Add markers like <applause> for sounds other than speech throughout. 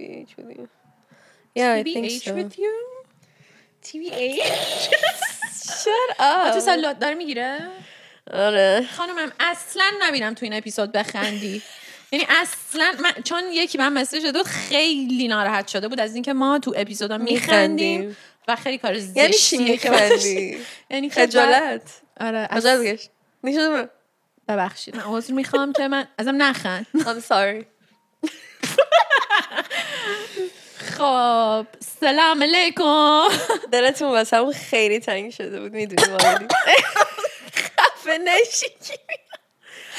TBH with you. Yeah, I think TBH so. with you? TBH <laughs> Shut up. تو سالات داره می‌گیره؟ آره. خانمم اصلا نبینم تو این اپیزود بخندی. یعنی اصلا من چون یکی من مسیج بود خیلی ناراحت شده بود از اینکه ما تو اپیزودا میخندیم. و خیلی کار یعنی چی زشتیه که میخندی یعنی خجالت. آره از- خجالت بگش نشون بده. ببخشید. من عذر می‌خوام که من ازم نخند. I'm sorry. خب سلام علیکم. دلتون واسه همون خیلی تنگ شده بود می‌دونی خفه نشی.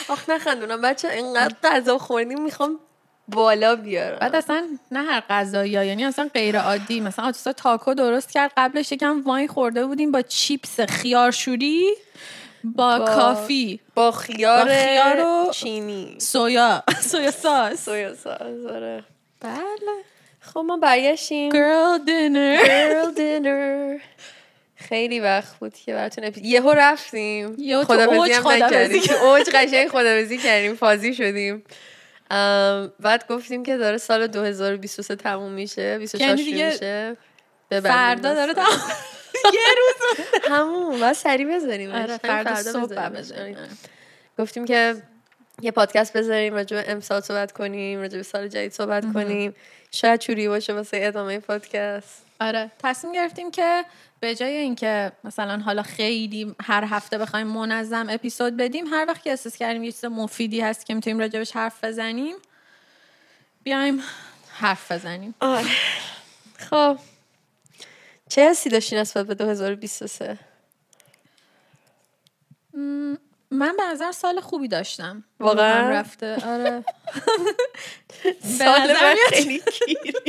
آخ نخندونم بچه اینقدر غذا خوردیم می‌خوام بالا بیارم. بعد اصلا نه هر غذایی ها یعنی اصلا غیر عادی. مثلا آتوسا تاکو درست کرد قبلش یکم واین خورده بودیم با چیپس خیارشوری با, با- کافی. با خیار, با خیار و- چینی. سویا. <laughs> سویا ساس. سویا ساس آره. بله. خب ما برگشتیم. Girl dinner. Girl dinner. خیلی وقت بود که براتون اپی... یهو رفتیم. یهو خدافزی اوج هم نکردیم. <laughs> اوج قشنگ خدافزی کردیم. فازی شدیم. ام، بعد گفتیم که داره سال 2023 تموم میشه. 24 یعنی میشه. فردا داره. تمام <laughs> یه روز <laughs> همون. باید سریع بزنیم آره فردا صبح بزنیم گفتیم که یه پادکست بذاریم راجع به امسال صحبت کنیم راجع به سال جدید صحبت کنیم. شاید چوری باشه واسه ادامه پادکست. آره. تصمیم گرفتیم که به جای اینکه مثلا حالا خیلی هر هفته بخوایم منظم اپیزود بدیم هر وقت که احساس کردیم یه چیز مفیدی هست که می‌تونیم راجبش حرف بزنیم بیایم حرف بزنیم. آره. خب. چه حسی داشتی نسبت به 2023 من به نظر سال خوبی داشتم. واقعا؟ هم رفته. آره. <laughs> سال من. خیلی گیری. <laughs>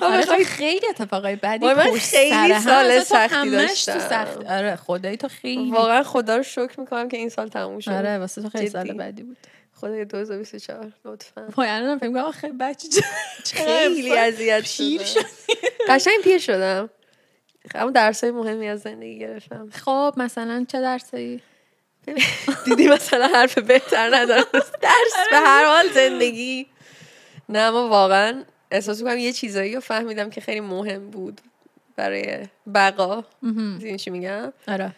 آره تو خیلی اتفاقای بدی من خیلی هم. سال سختی داشتم. سخت آره خدایی تو خیلی. واقعا خدا رو شکر می‌کنم که این سال تموم شد. آره واسه تو خیلی سال. بدی بود. خدای 2024 لطفا. وای الان فکر می‌کنم آخه بچه چه- خیلی اذیت پیر شدم. قشنگ پیر شدم. اما درس مهمی از زندگی گرفتم. خب مثلا چه درسی دیدی مثلا حرف بهتر ندارم. درس به هر حال زندگی. نه اما واقعا احساس می‌کنم یه چیزایی رو فهمیدم که خیلی مهم بود برای بقا. دیدین چی میگم؟ آره.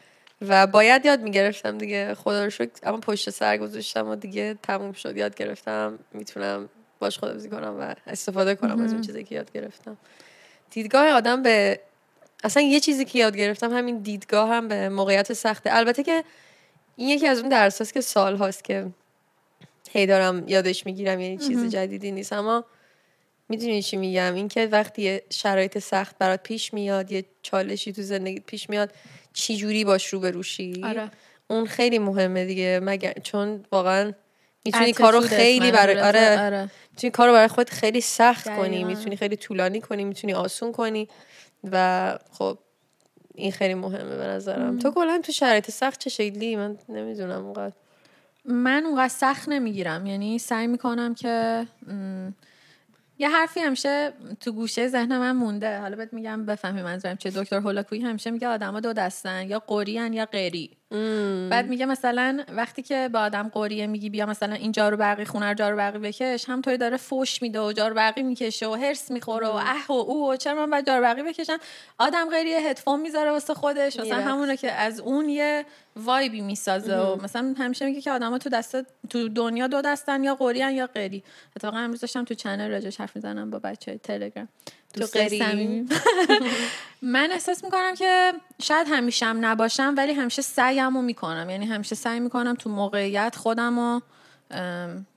و باید یاد می‌گرفتم دیگه. خدا رو شکر اما پشت سر گذاشتم و دیگه تموم شد. یاد گرفتم می‌تونم باش خدافزی کنم و استفاده کنم از اون چیزی که یاد گرفتم. دیدگاه آدم به اصلا یه چیزی که یاد گرفتم همین دیدگاه هم به موقعیت سخته. البته که این یکی از اون درس هست که سال هاست که هی دارم یادش می‌گیرم یعنی چیز جدیدی نیست. اما می‌دونی چی میگم؟ اینکه وقتی یه شرایط سخت برات پیش میاد یه چالشی تو زندگیت پیش میاد چی جوری باش رو بروشی آره. اون خیلی مهمه دیگه. مگر چون واقعا می‌تونی کارو خیلی برای. آره. آره. می‌تونی کارو برای خودت خیلی سخت. کنی می‌تونی خیلی طولانی کنی می‌تونی آسون کنی. و خب این خیلی مهمه به نظرم. تو کلا تو شرایط سخت چه شکلی؟ من نمی‌دونم اونقدر. من اونقدر سخت نمی‌گیرم. یعنی سعی می‌کنم که م، یه حرفی همیشه تو گوشه ذهن من مونده. حالا بهت میگم بفهمی منظورم چه دکتر هولاکویی همیشه میگه آدما دو دستن یا قرین یا غیری بعد میگه مثلا وقتی که به آدم قریه میگی بیا مثلا این جارو برقی خونه رو جارو برقی بکش همطوری داره فوش میده و جارو برقی می‌کشه و هرس می‌خوره و اه و او و چرا من باید جارو برقی بکشم؟ آدم غیری هدفون می‌ذاره واسه خودش. مثلا. همونه که از اون یه وایبی می‌سازه و مثلا همیشه میگه که آدما تو دست تو دنیا دو دستن یا قرین یا غیری اتفاقا امروز داشتم تو چنل راجعش حرف می‌زنم با بچه تلگرام. غیری؟ صمیمی. <laughs> من احساس می‌کنم که شاید همیشه هم نباشم ولی همیشه سعیم رو می‌کنم یعنی همیشه سعی می‌کنم تو موقعیت خودم رو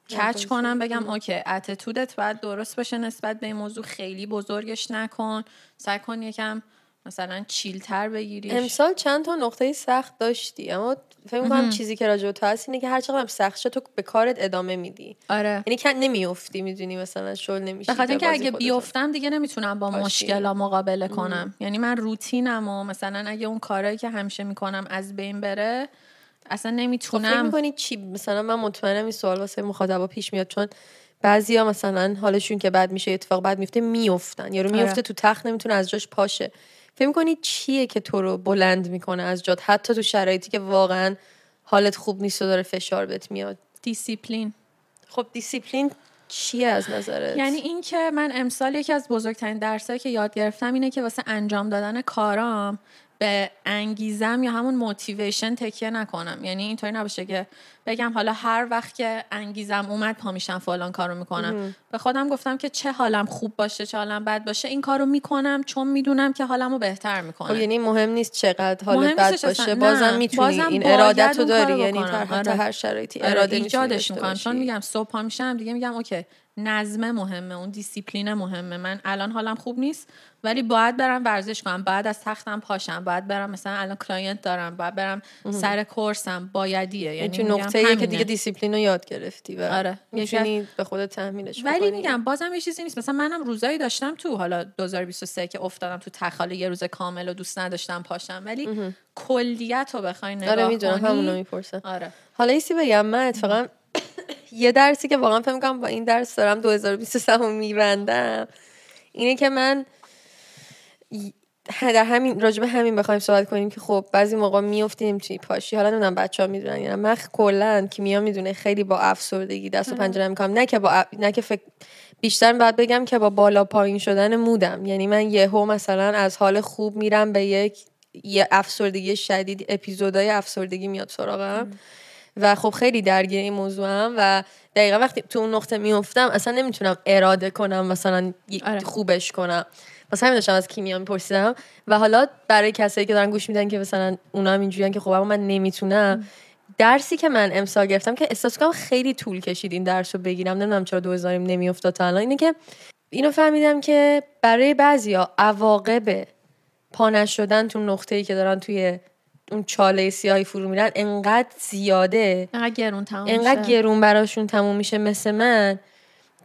کچ کنم بگم اوکی اتتودت باید درست باشه نسبت به این موضوع خیلی بزرگش نکن سعی کن یکم مثلا چیلتر بگیریش. امسال چند تا نقطه سخت داشتی اما فکر می‌کنم چیزی که راجع تو هست اینه که هر چقدر سخت شد تو به کارت ادامه میدی. آره. یعنی که نمیافتی می‌دونی مثلا شل نمیشی به خاطر اینکه اگه. بیفتم دیگه نمی‌تونم با پاشی. مشکل مقابله کنم. یعنی من روتینم و مثلا اگه اون کارهایی که همیشه می‌کنم از بین بره اصلا خب فکر نمی‌تونم. می‌کنی چی؟ مثلا من مطمئنم این سوال واسه مخاطبا پیش میاد چون بعضیا مثلا حالشون که بد میشه اتفاق بد میفته میفتن یارو آره. میفته تو تخت نمی‌تونه از جاش پاشه. فکر می‌کنی چیه که تو رو بلند می‌کنه از جات؟ حتی تو شرایطی که واقعا حالت خوب نیست و داره فشار بهت میاد. دیسیپلین. خب دیسیپلین چیه از نظرت؟ یعنی این که من امسال یکی از بزرگترین درسایی که یاد گرفتم اینه که واسه انجام دادن کارام به انگیزم یا همون motivation تکیه نکنم. یعنی اینطوری نباشه که بگم حالا هر وقت که انگیزم اومد پا میشم فلان کارو می‌کنم به خودم گفتم که چه حالم خوب باشه چه حالم بد باشه این کارو می‌کنم چون می‌دونم که حالمو بهتر می‌کنه خب یعنی مهم نیست چقدر حالت بد. باشه نه. بازم می‌تونی بازم این اراده رو داری یعنی. تحت آره. هر شرایطی آره، اراده ایجادش می‌کنم چون. میگم صبح پا میشم دیگه میگم okay نظم مهمه اون دیسیپلین مهمه من الان حالم خوب نیست ولی باید برم ورزش کنم باید از تختم پاشم باید برم مثلا الان client دارم باید برم سر course م بایدیه یعنی تو نقطه که. دیگه دیسیپلین رو یاد گرفتی و آره. می‌تونی به خودت تحمیلش ولی. میگم بازم یه چیزی نیست مثلا منم روزایی داشتم تو حالا 2023 که افتادم تو تخاله یه روز کامل و دوست نداشتم پاشم ولی کلیت رو بخوای نگاه آره می‌دونم همونو می‌پرسم آره حالا ایسی بگم من اتفاقا <coughs> یه درسی که واقعا فکر می‌کنم با این درس دارم 2023 رو میبندم اینه که من <laughs> در همین راجب همین بخوایم صحبت کنیم که خب بعضی موقع میفتیم توی پاشی. حالا نمی‌دونم بچه ها می‌دونن یا نه. من کلا کیمیا می‌دونه خیلی با افسردگی دست و پنجه می‌کنم نه که با اف- نه که فکر بیشتر باید بگم که با بالا پایین شدن مودم. یعنی من یهو مثلا از حال خوب میرم به یک یه افسردگی شدید اپیزودهای افسردگی میاد سراغم. و خب خیلی درگیر این موضوعم و دقیقا وقتی تو اون نقطه میفتم اصلا نمی‌تونم اراده کنم مثلا آره. خوبش کنم. مثلا همین داشتم از کیمیا میپرسیدم. و حالا برای کسایی که دارن گوش میدن که مثلا اونا هم اینجوریان که خب اما من نمی‌تونم درسی که من امسال گرفتم که احساس کنم خیلی طول کشید این درس رو بگیرم. نمی‌دونم چرا 2000 نمیافتاد تا الان. اینه که اینو فهمیدم که برای بعضیا عواقب پا نشدن تو نقطه ای که دارن توی اون چاله سیاهی فرو میرن انقدر زیاده. انقدر گرون تمام انقدر. گرون براشون تموم میشه مثل من.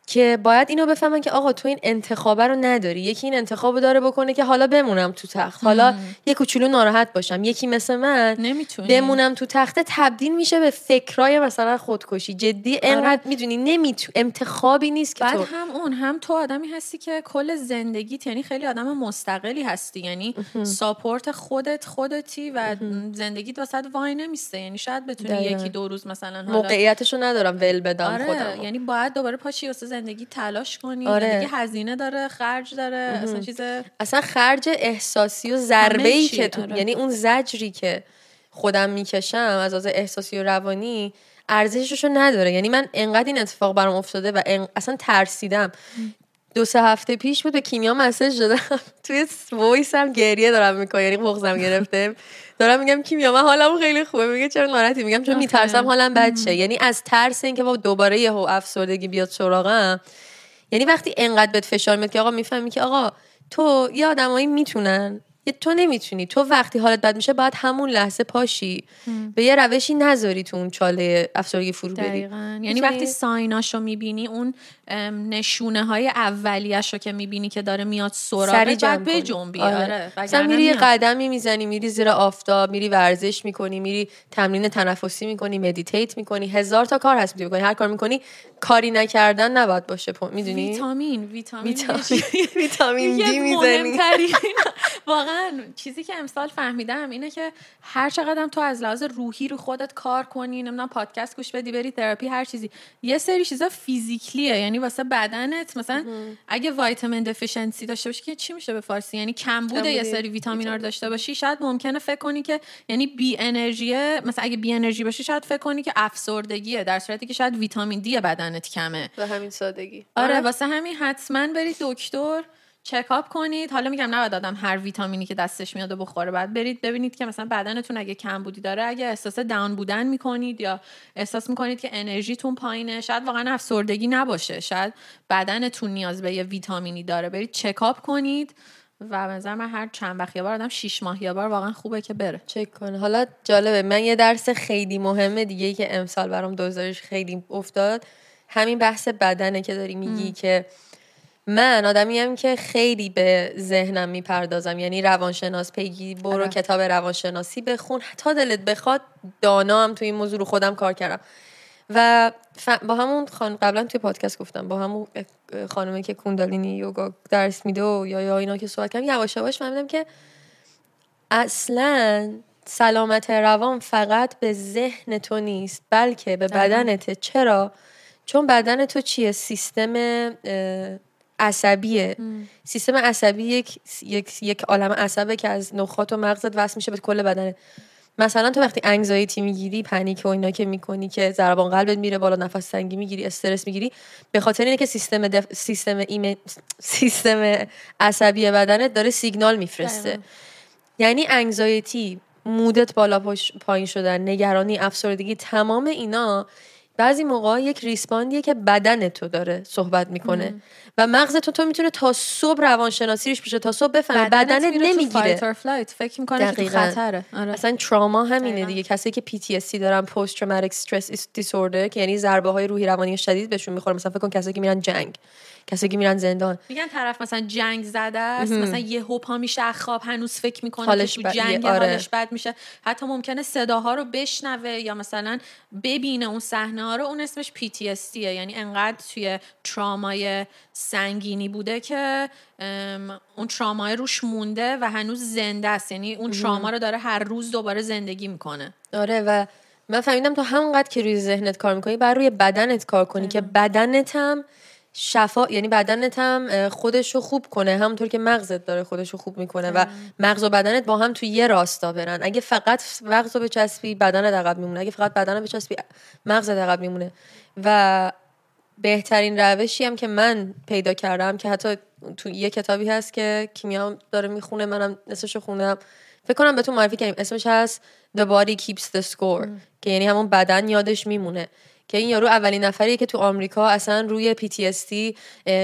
که باید اینو بفهمن که آقا تو این انتخابه رو نداری. یکی این انتخاب داره بکنه که حالا بمونم تو تخت. حالا یه کوچولو ناراحت باشم. یکی مثل من نمی‌تونی. بمونم تو تخته تبدیل میشه به فکرای مثلا خودکشی. جدی انقدر می‌دونی نمیتو انتخابی نیست که بعد تو هم اون هم تو آدمی هستی که کل زندگیت یعنی خیلی آدم مستقلی هستی. یعنی ساپورت خودت خودتی و زندگیت واسه وای نمیسته. یعنی شاید بتونی. یکی دو روز مثلا حالا موقعیتشو ندارم ول بدم آره. خودم یعنی باید دوباره پاشی واسه زندگی تلاش کنی آره. زندگی هزینه داره خرج داره اصلا چیز اصلا خرج احساسی و ضربه ای که تو آره. یعنی اون زجری که خودم می‌کشم از از احساسی و روانی ارزششو نداره. یعنی من انقدر این اتفاق برام افتاده و اصلا ترسیدم. دو سه هفته پیش بود به کیمیا message دادم. <laughs> توی voice هم گریه دارم می‌کنم یعنی بغضم گرفته. دارم میگم کیمیا من حالم خیلی خوبه. میگه چرا ناراحتی میگم چون. میترسم حالم بد شه یعنی از ترس اینکه با دوباره یهو افسردگی بیاد سراغم یعنی وقتی انقدر بهت فشار میاد که آقا می‌فهمی که آقا تو یه آدمایی می‌تونن. تو نمی‌تونی. تو وقتی حالت بد میشه باید همون لحظه پاشی. به یه روشی نذاری تو اون چاله افسردگی فرو بری. دقیقا. یعنی؟ وقتی سایناشو می‌بینی اون نشونه های اولیش رو که می‌بینی که داره میاد سری سراغت جمع باید کنی. بجنبی. آره. آره. مثلا میری یه. قدمی می‌زنی میری زیر آفتاب میری ورزش می‌کنی میری تمرین تنفسی می‌کنی مدیتیت می‌کنی. هزار تا کار هست می‌تونی بکنی. هر کار می‌کنی کاری نکردن نباید باشه. می‌دونی؟ ویتامین ویتامین ویتامین. <laughs> دی می‌زنی. مهمترین- <laughs> واقعا چیزی که امسال فهمیدم اینه که هر چقدر تو از لحاظ روحی رو خودت کار کنی نمی‌دونم پادکست گوش بدی بری تراپی هر چیزی. یه سری چیزا فیزیکلیه یعنی واسه بدنت مثلا اگه ویتامین دفیشنسی داشته باشی که چی میشه به فارسی؟ یعنی کمبود یه کمبود سری ویتامین رو داشته باشی. شاید ممکنه فکر کنی که یعنی بی انرژیه مثلا اگه بی انرژی باشی شاید فکر کنی که افسردگیه در صورتی که شاید ویتامین دی بدنت کمه. به همین سادگی. آره. واسه همین حتما برید دکتر. چکاپ کنید. حالا میگم نباید آدم هر ویتامینی که دستش میاد و بخوره بعد برید ببینید که مثلا بدنتون اگه کم بودی داره اگه احساس داون بودن می‌کنید یا احساس می‌کنید که انرژیتون پایینه شاید واقعا افسردگی نباشه. شاید بدنتون نیاز به یه ویتامینی داره. برید چکاپ کنید و نظر من هر چند وقت یه بار آدم شیش ماه یه بار واقعا خوبه که بره. چک کنه. حالا جالبه من یه درس خیلی مهمه دیگه ای که امسال برام دوزارش خیلی افتاد. همین بحث بدنه که داری میگی که من آدمیم که خیلی به ذهنم می‌پردازم. یعنی روانشناس پیگی برو آره. کتاب روانشناسی بخون. تا دلت بخواد دانا هم توی این موضوع رو خودم کار کردم. و ف- با همون خان... قبلا توی پادکست گفتم با همون خانومه که کوندالینی یوگا درس میده و یا یا اینا که صحبت کردم یواش یواش فهمیدم که اصلا سلامت روان فقط به ذهن تو نیست بلکه به دقیقاً. بدنته چرا؟ چون بدن تو چیه؟ سیستم عصبیه. سیستم عصبی یک یک یک عالم عصبه که از نخات و مغزت وصل میشه به کل بدنه. مثلا تو وقتی انگزایتی می‌گیری پنیک و اینا که می‌کنی که ضربان قلبت میره بالا نفس تنگی می‌گیری استرس می‌گیری به خاطر اینه که سیستم دف... سیستم ایمن... <laughs> سیستم عصبی بدنت داره سیگنال میفرسته. یعنی انگزایتی مودت بالا پایین شدن نگرانی افسردگی تمام اینا بعضی موقع یک ریسپاندیه که بدن تو داره صحبت می‌کنه. و مغز تو تو می‌تونه تا صبح روانشناسی بشه. تا صبح بفهمه بدن نمی‌گیره. فکر می‌کنه که خطره. آره. اصلا تراما همینه دیگه. کسی که PTSD دارن پست تروماتیک استرس دیسوردر که یعنی ضربه های روحی روانی شدید بهشون می‌خوره. مثلا فکر کن کسی که میرن جنگ. کسی که میرن زندان. میگن طرف مثلا جنگ زده است مثلا یه پا میشه خواب هنوز فکر می‌کنه حالش که تو جنگ آره. حالش بد میشه. حتی ممکنه صداها رو بشنوه یا مثلا ببینه اون صحنه ها رو. اون اسمش PTSD یعنی انقدر توی ترامای سنگینی بوده که اون ترامای روش مونده و هنوز زنده است. یعنی اون تراما رو داره هر روز دوباره زندگی می‌کنه. آره و من فهمیدم تو همونقدر که روی ذهنت کار می‌کنی بر روی بدنت کار کنی که بدنت هم شفا یعنی بدنت هم خودش رو خوب کنه. همونطور که مغزت داره خودش رو خوب می‌کنه و مغز و بدنت با هم توی یه راستا برن. اگه فقط مغز رو بچسبی بدنت عقب میمونه. اگه فقط بدن رو بچسبی مغزت عقب میمونه. و بهترین روشی هم که من پیدا کردم که حتی تو یه کتابی هست که کیمیا داره می‌خونه منم نصفش خوندم. فکر کنم بهتون معرفی کردیم. اسمش هست The Body Keeps the Score که یعنی همون بدن یادش میمونه. که این یارو اولین نفریه که تو آمریکا اصلا روی PTSD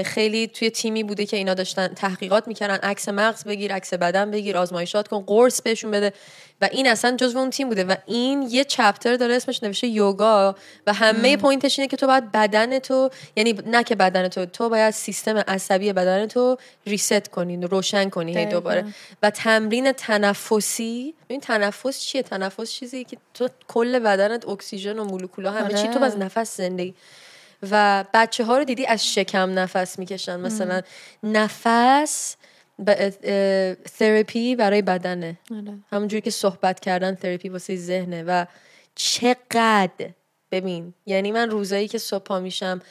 خیلی توی تیمی بوده که اینا داشتن تحقیقات می‌کردن. عکس مغز بگیر عکس بدن بگیر آزمایشات کن قرص بهشون بده. و این اصلا جزو اون تیم بوده و این یه chapter داره اسمش نوشته یوگا و همه point ش اینه که تو باید بدن تو یعنی نه که بدن تو تو باید سیستم عصبی بدن تو reset کنی روشن کنی هی دوباره. و تمرین تنفسی این تنفس چیه؟ تنفس چیزی که تو کل بدنت اکسیژن و مولکولا همه چی تو از آره. نفس زندگی و بچه ها رو دیدی از شکم نفس می‌کشن. مثلا نفس تراپی برای بدنه آره. همونجوری که صحبت کردن تراپی واسه ذهنه و چقدر ببین یعنی من روزایی که صبح میشم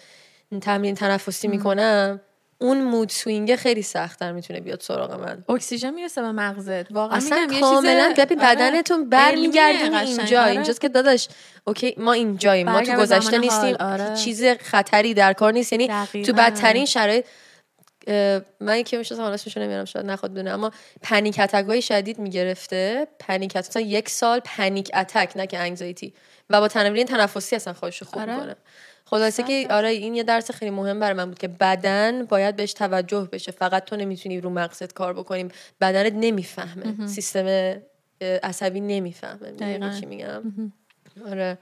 تمرین تنفسی می‌کنم اون mood swing خیلی سخت‌تر می‌تونه بیاد سراغ من اکسیژن می‌رسه به مغزت واقعا اصلا کاملا ببین آره. بدنتون برمیگردین اینجا آره. اینجاست که داداش okay ما اینجاییم ما تو گذشته نیستیم آره. چیز خطری در کار نیست یعنی تو بدترین شرایط من یکی میشه حالا اسمشو نمیارم شاید نخواد دونه اما panic attack های شدید می‌گرفته. پنیک اتک مثلا یک سال panic attack نه که anxiety و با تمرین تنفسی اصلا خودش خوب آره. می‌کنه. خلاصه که آره این یه درس خیلی مهم برای من بود که بدن باید بهش توجه بشه. فقط تو نمی‌تونی رو مغزت کار بکنیم. بدنت نمی‌فهمه. سیستم عصبی نمی‌فهمه. چی میگم؟ آره.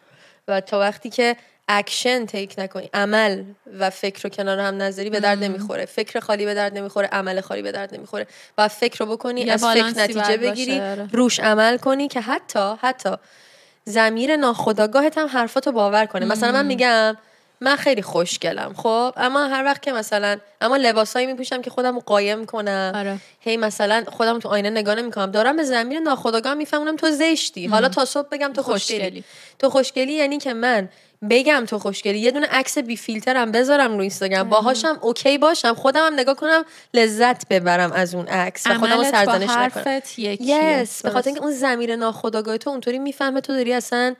و تا وقتی که action take نکنی. عمل و فکر رو کنار هم نظری به درد نمی‌خوره. فکر خالی به درد نمی‌خوره عمل خالی به درد نمی‌خوره. و فکر رو بکنی از فکر نتیجه بگیری آره. روش عمل کنی که حتی حتی ضمیر ناخودآگاهت هم حرفاتو باور کنه. مثلا من میگم من خیلی خوشگلم خب؟ اما هر وقت که مثلا اما لباسایی میپوشم که خودم قایم کنم. آره. هی مثلا خودم تو آینه نگاه نمی‌کنم. دارم به ضمیر ناخودآگاه میفهمونم تو زشتی. حالا تا صبح بگم تو خوشگلی. تو خوشگلی یعنی که من بگم تو خوشگلی. یه دونه عکس بی فیلترم بذارم رو اینستاگرام. باهاشم اوکی باشم. خودم هم نگاه کنم لذت ببرم از اون عکس و خودم سرزنش نکنم. یس به خاطر اینکه اون زمیر ناخودآگاه تو اونطوری می‌فهمه تو داری اصلا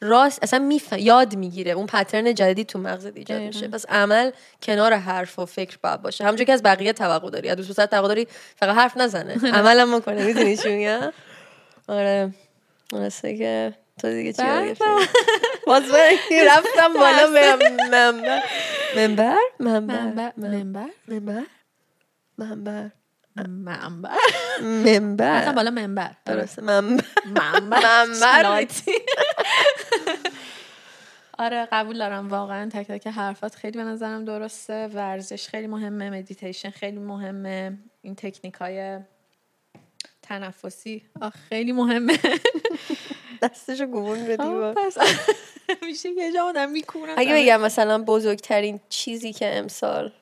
راست اصلا میف... یاد می‌گیره. اون پترن جدیدی تو مغز ایجاد میشه. پس عمل کنار حرف و فکر باید باشه. همونجوری که از بقیه توقع داری. از دوست توقع داری فقط حرف نزنه. <laughs> عملم می‌کنه می‌دونی چی میگم؟ آره. واسه که تو دیگه چی بله. باز <laughs> رفتم بالا منبر؟ منبر. منبر. منبر. منبر؟ منبر؟ منبر. منبر. اصلا بالا منبر. درسته. منبر. منبر. آره قبول دارم. واقعا تک تک حرفات خیلی به نظرم درسته. ورزش خیلی مهمه. مدیتیشن خیلی مهمه. این تکنیک های تنفسی خیلی مهمه. دستشو گمون به دیوار. <laughs> میشه یه جا آدم می‌کنم اگه بگم مثلا بزرگترین چیزی که امسال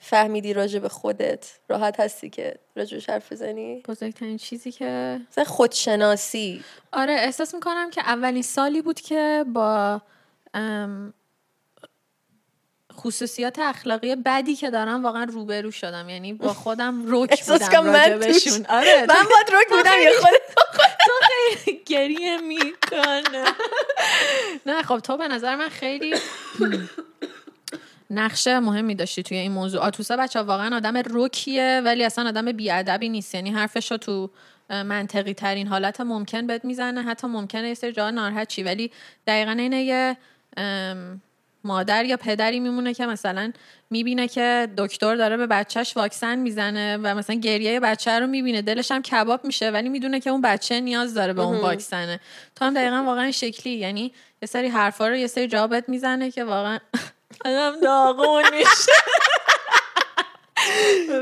فهمیدی راجع به خودت راحت هستی که راجع حرف بزنی؟ بزرگترین چیزی که؟ خودشناسی. آره احساس می‌کنم که اولین سالی بود که با خصوصیات اخلاقی بدی که دارم واقعا روبرو شدم. یعنی با خودم رک احساس بودم راجبشون آره. من باید رک <laughs> بودم یه خود تو خیلی گریه می‌کنه. نه خب تو به نظر من خیلی نقش مهمی داشتی توی این موضوع. آتوسا بچه واقعا آدم رکیه ولی اصلا آدم بیادبی نیست. یعنی حرفش تو منطقی ترین حالت ممکن بهت می‌زنه حتی ممکنه یه سری جاها ناراحت چی ولی دقیقا اینه یه مادر یا پدری میمونه که مثلا می‌بینه که دکتر داره به بچهش واکسن می‌زنه و مثلا گریه بچه رو می‌بینه. دلش هم کباب میشه ولی می‌دونه که اون بچه نیاز داره به اون واکسنه. تو هم دقیقا واقعا شکلی. یعنی یه سری حرفا رو یه سری جوابت می‌زنه که واقعا <laughs> آدم داغون میشه.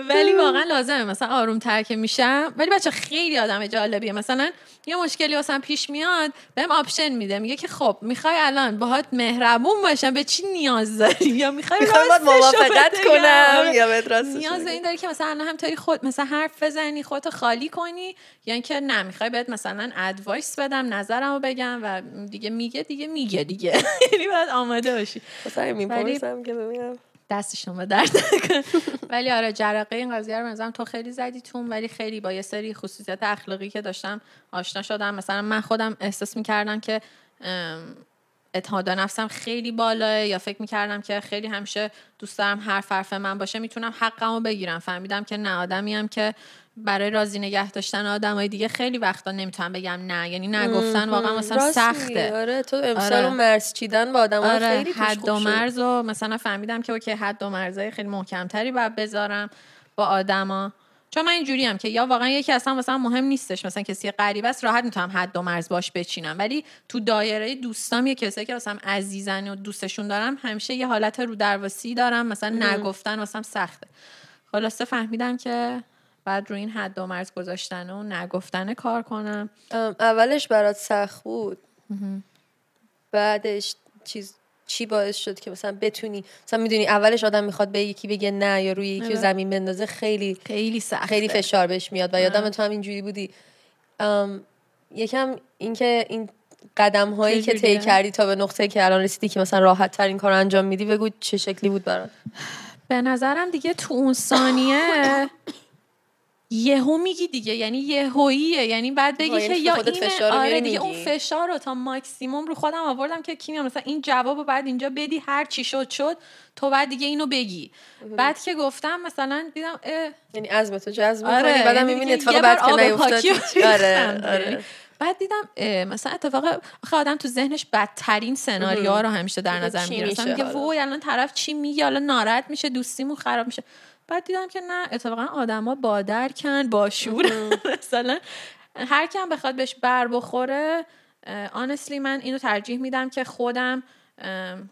ولی واقعا لازمه. مثلا آروم تر که میشم. ولی بچه خیلی آدم جالبیه. مثلا یه مشکلی واسم پیش میاد بهم آپشن میده. میگه که خب می‌خوای الان باهات مهربون باشم. به چی نیاز داری؟ یا می‌خوای باید راستشو موافقت؟ کنم؟ یا نیاز. این داری که مثلا همطوری خود مثلا حرف بزنی خودتو خالی کنی. یا اینکه نه می‌خوای بهت مثلا ادوایس بدم نظرمو بگم و دیگه میگه دیگه میگه دیگه. <laughs> یعنی باید آماده باشی. ولی- می‌پرسم که ببینم. دستشون به درد <laughs> ولی آره جرقه این قضیه رو بنظرم تو خیلی زدی تون ولی خیلی با یه سری خصوصیت اخلاقی که داشتم آشنا شدم. مثلا من خودم احساس می‌کردم که به نفسم خیلی بالاه یا فکر می‌کردم که خیلی همیشه دوست دارم حرف حرف من باشه می‌تونم حقمو بگیرم. فهمیدم که نه آدمی که برای راضی نگه داشتن آدمای دیگه خیلی وقتا نمی‌تونم بگم نه یعنی نگفتن واقعا مثلا. سخته آره تو امسال آره. مرز چیدن با آدم آره خیلی حد و. مرز و مثلا فهمیدم که اوکی حد و مرزای خیلی محکمتری باید بذارم با آدما چون من اینجوری هم که یا واقعا یکی اصلا مثلا مهم نیستش مثلا کسی غریب است راحت می‌تونم حد و مرز باش بچینم ولی تو دایره دوستام یه کسی که مثلا عزیزن و دوستشون دارم همیشه یه حالت رو درواسی دارم مثلا نگفتن مثلا سخته خلاصه فهمیدم که بعد رو این حد و مرز گذاشتن و نگفتن کار کنم. اولش برات سخت بود. بعدش چیز چی باعث شد که مثلا بتونی مثلا می‌دونی اولش آدم می‌خواد به یکی بگه نه یا روی یکی رو آره. زمین بندازه خیلی خیلی سخته. خیلی فشار بهش میاد و یادم تو هم اینجوری بودی. ام، یکم اینکه این قدم هایی که طی؟ کردی تا به نقطه که الان رسیدی که مثلا راحت تر این کار رو انجام میدی بگو چه شکلی بود برات. به نظرم دیگه تو اون ثانیه <coughs> یهو میگی دیگه یعنی یهوییه یعنی بعد بگی آه، که یعنی یا این آره دیگه. اون فشار رو تا ماکسیموم رو خودم آوردم که کیمیا مثلا این جواب رو بعد اینجا بدی هر چی شد شد تو بعد دیگه اینو بگی بعد که گفتم مثلا دیدم اه، یعنی عزم تو جذب آره بعدم یعنی می‌بینی اتفاق بعد که نیفتاد. آره. آره بعد دیدم مثلا اتفاق آخه آدم تو ذهنش بدترین سناریوها رو همیشه در نظر می‌گیره مثلا میگه؟ وای الان طرف چی میگه حالا ناراحت میشه دوستیمون خراب میشه بعد دیدم که نه اتفاقا آدما با درکن با شور. <laughs> مثلا هر کم بخواد بهش بر بخوره آنستلی من اینو ترجیح میدم که خودم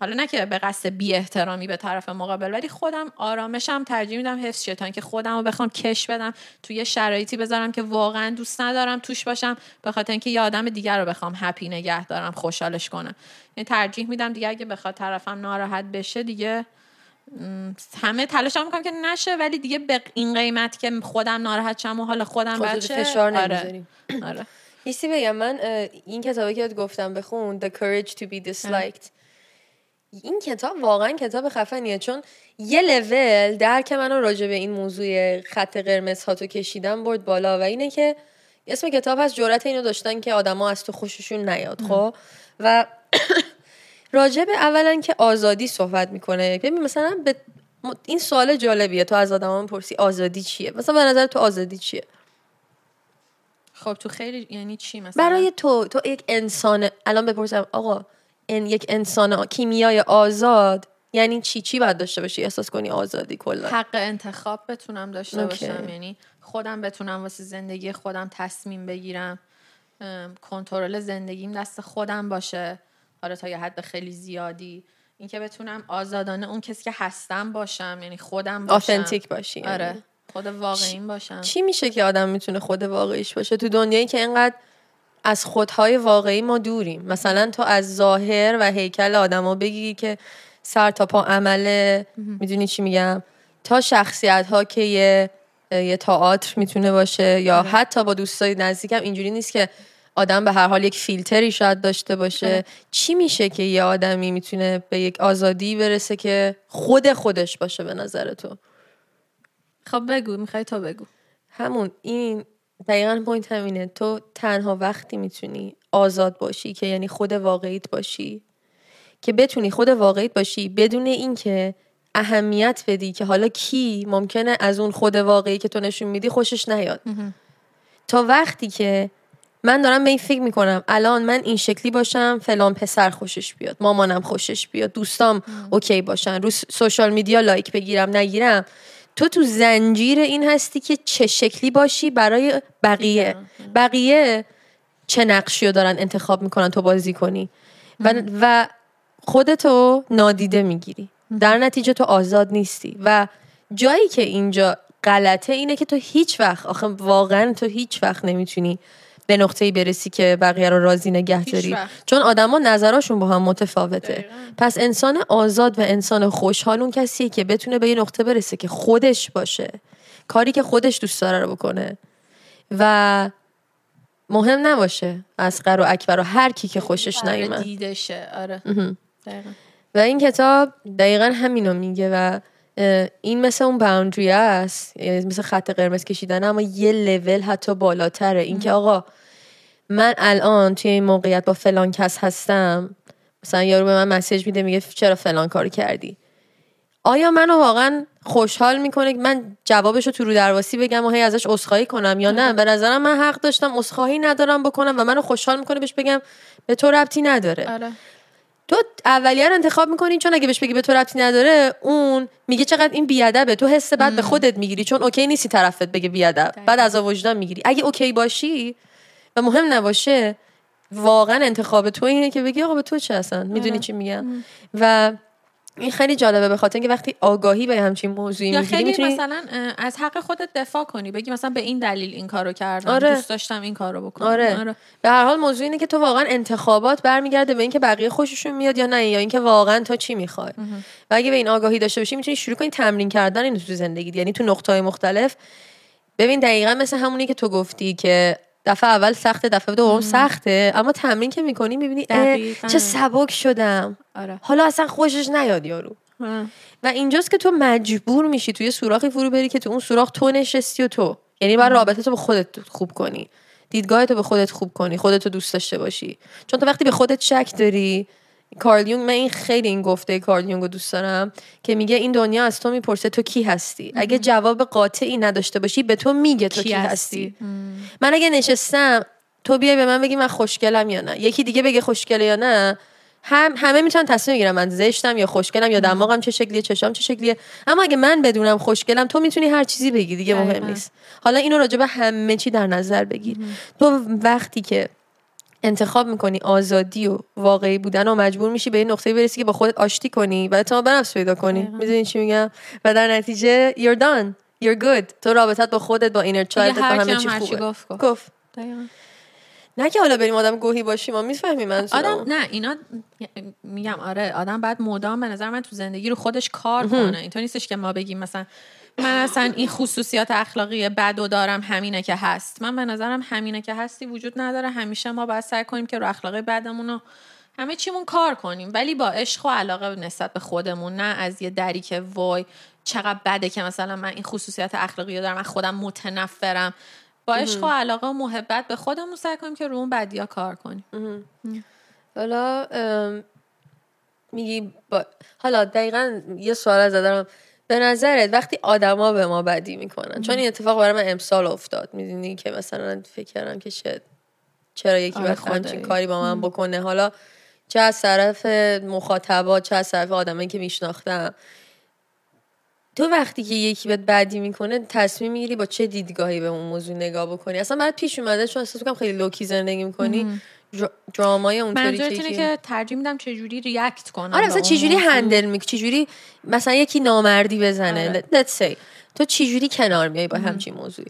حالا نه که به قصد بی احترامی به طرف مقابل ولی خودم آرامشم ترجیح میدم حفظ شه تا اینکه خودم رو بخوام کش بدم توی یه شرایطی بذارم که واقعا دوست ندارم توش باشم به خاطر اینکه یه آدم دیگر رو بخوام هپی نگه دارم خوشحالش کنم. یعنی ترجیح میدم دیگه اگه بخواد طرفم ناراحت بشه دیگه همه تلاش می‌کنم که نشه ولی دیگه به این قیمت که خودم ناراحت شم و حالا خودم بچه فشار آره. <clears throat> آره. ایستی بگم من این کتابی که گفتم بخون The Courage to be Disliked. این کتاب واقعا کتاب خفنیه چون یه لول درک منو راجع به این موضوع خط قرمز ها تو کشیدم برد بالا و اینه که اسم کتاب هست جرأت اینو داشتن که آدما از تو خوششون نیاد خب؟ و <clears throat> <clears throat> راجع به اولا که آزادی صحبت می‌کنه. ببین مثلا به این سوال جالبیه. تو از آدما می‌پرسی آزادی چیه؟ مثلا به نظر تو آزادی چیه؟ خب تو خیلی یعنی چی مثلا؟ برای تو تو یک انسان الان بپرسم آقا این یک انسان کیمیای آزاد یعنی چی؟ چی باید داشته باشی؟ احساس کنی آزادی کلا؟ حق انتخاب بتونم داشته اوکی. باشم. یعنی خودم بتونم واسه زندگی خودم تصمیم بگیرم کنترل زندگیم دست خودم باشه. حالا تا یه حد خیلی زیادی. اینکه بتونم آزادانه اون کسی که هستم باشم یعنی خودم باشم. آثنتیک باشی یعنی. آره خود واقعیم باشم. چی میشه که آدم می‌تونه خود واقعیش باشه؟ تو دنیایی که اینقدر از خودهای واقعی ما دوریم. مثلا تو از ظاهر و هیکل آدما بگی که سر تا پا عمله. می‌دونی چی میگم؟ تا شخصیت ها که یه یه تئاتر می‌تونه باشه یا حتی با دوستای نزدیکم اینجوری نیست که آدم به هر حال یک فیلتری شاید داشته باشه. آره. چی میشه که یه آدمی می‌تونه به یک آزادی برسه که خود خودش باشه به نظر تو؟ خب بگو می‌خوای تو بگو. همون این دقیقا point همینه. تو تنها وقتی می‌تونی آزاد باشی که یعنی خود واقعیت باشی که بتونی خود واقعیت باشی بدون اینکه اهمیت بدی که حالا کی ممکنه از اون خود واقعی که تو نشون میدی خوشش نیاد. تا وقتی که من دارم به این فکر می‌کنم. الان من این شکلی باشم فلان پسر خوشش بیاد مامانم خوشش بیاد دوستام okay باشن رو social media like بگیرم نگیرم. تو تو زنجیر این هستی که چه شکلی باشی برای بقیه. بقیه چه نقشی رو دارن انتخاب می‌کنن تو بازی کنی. و, و خودتو نادیده می‌گیری. در نتیجه تو آزاد نیستی. و جایی که اینجا غلطه اینه که تو هیچ وقت آخه واقعا تو هیچ وقت نمی‌تونی به نقطه ای برسی که بقیه رو راضی نگه داری. چون آدما نظراشون با هم متفاوته. دقیقاً. پس انسان آزاد و انسان خوشحال اون کسیه که بتونه به یه نقطه برسه که خودش باشه. کاری که خودش دوست داره رو بکنه. و مهم نباشه اسقر و اکبر و هر کی که خوشش نیومد. دیدشه. آره. دقیقاً. و این کتاب دقیقا همینو میگه و این مثل اون باوندری است یعنی مثل خط قرمز کشیدن اما یه لول حتی بالاتره. اینکه آقا من الان توی این موقعیت با فلان کس هستم مثلا یارو به من مسیج میده میگه چرا فلان کار کردی؟ آیا منو واقعا خوشحال می‌کنه؟ که من جوابشو تو رو درواسی بگم و هی ازش عذرخواهی کنم یا نه؟ به نظرم من حق داشتم عذرخواهی ندارم بکنم و منو خوشحال می‌کنه بهش بگم به تو ربطی نداره. آره. تو اولی رو انتخاب می‌کنی چون اگه بهش بگی به تو ربطی نداره اون میگه چقدر این بیادبه. تو حس بعد به خودت می‌گیری چون okay نیستی طرفت بگه بیادب. بعد عذاب وجدان می‌گیری. اگه okay باشی و مهم نباشه واقعا انتخاب تو اینه که بگی آقا به تو چه هستن می‌دونی آره. چی میگم؟ و این خیلی جالبه به خاطر اینکه وقتی آگاهی به همچین موضوعی یا می‌گیری خیلی می‌تونی مثلا از حق خودت دفاع کنی بگی مثلا به این دلیل این کارو کردم آره. دوست داشتم این کارو بکنم. آره. به هر حال موضوع اینه که تو واقعا انتخابات برمیگرده به اینکه بقیه خوششون میاد یا نه یا اینکه واقعا تو چی می‌خوای. و اگه به این آگاهی داشته باشی می‌تونی شروع کنی تمرین کردن اینو تو زندگی یعنی تو نقطه‌های مختلف ببین دقیقا مثل همونی که تو گفتی که دفعه اول سخته دفعه دوم سخته. اما تمرین که می‌کنی می‌بینی. چه سبک شدم. آره. حالا اصلا خوشش نیاد یارو. و اینجاست که تو مجبور میشی توی سوراخی فرو بری که تو اون سوراخ تو نشستی و تو. یعنی باید رابطه تو به خودت خوب کنی. دیدگاه تو به خودت خوب کنی خودت رو دوست داشته باشی. چون تو وقتی به خودت شک داری کارل یونگ من این خیلی این گفته کارل یونگ رو دوست دارم که میگه این دنیا از تو می‌پرسه تو کی هستی؟ اگه جواب قاطعی نداشته باشی به تو میگه تو کی, هستی. من اگه نشستم تو بیای به من بگی من خوشگلم یا نه. یکی دیگه بگه خوشگله یا نه. هم همه می‌تونن تصمیم بگیرن من زشتم یا خوشگلم یا دماغم چه شکلیه چشام چه شکلیه. اما اگه من بدونم خوشگلم تو می‌تونی هر چیزی بگی دیگه مهم. نیست. حالا اینو راجع به همه چی در نظر بگیر. تو وقتی که انتخاب می‌کنی آزادی و واقعی بودن و مجبور میشی به یه نقطه برسی که با خودت آشتی کنی و اعتماد به نفس پیدا کنی. می‌دونی چی میگم؟ و در نتیجه you're done. You're good. تو رابطت با خودت با اینر چایلدت با همه هم چی خوبه. گفت گفت. نه که حالا بریم آدم گوهی باشیم ما می‌فهمیم آدم منظورم نه اینا میگم آره آدم باید مدام به نظر من تو زندگی رو خودش کار کنه. اینطور نیستش که ما بگیم مثلا من اصلا این خصوصیات اخلاقی بد و دارم همینه که هست. من به نظرم همینه که هستی وجود نداره. همیشه ما باید سعی کنیم که رو اخلاقی بدمون رو همه چیمون کار کنیم. ولی با عشق و علاقه نسبت به خودمون نه از یه دری که وای چقدر بده که مثلا من این خصوصیات اخلاقی رو دارم من خودم متنفرم. با عشق و علاقه و محبت به خودمون سعی کنیم که رو اون بدیا کار کنیم. حالا میگی با... حالا دقیقا یه سوال از دارم. به نظرت وقتی آدما به ما بدی می‌کنن چون این اتفاق برای من امسال افتاد. می‌دونی که مثلا فکر کردم که شد چرا یکی آره باید. همچین کاری با من بکنه. حالا چه از طرف مخاطبات چه از طرف آدمایی که میشناختم. تو وقتی که یکی بهت بدی می‌کنه تصمیم می‌گیری با چه دیدگاهی به اون موضوع نگاه بکنی؟ اصلا برات پیش اومده چون احساس کنم خیلی لوکی زندگی می‌کنی درامای اونطوری که اینه که ترجیح میدم چجوری ریاکت کنم آره مثلا موضوع. هندل می‌کنی؟ چجوری مثلا یکی نامردی بزنه؟ آره. let's say. تو چجوری کنار میای با همچین موضوعی؟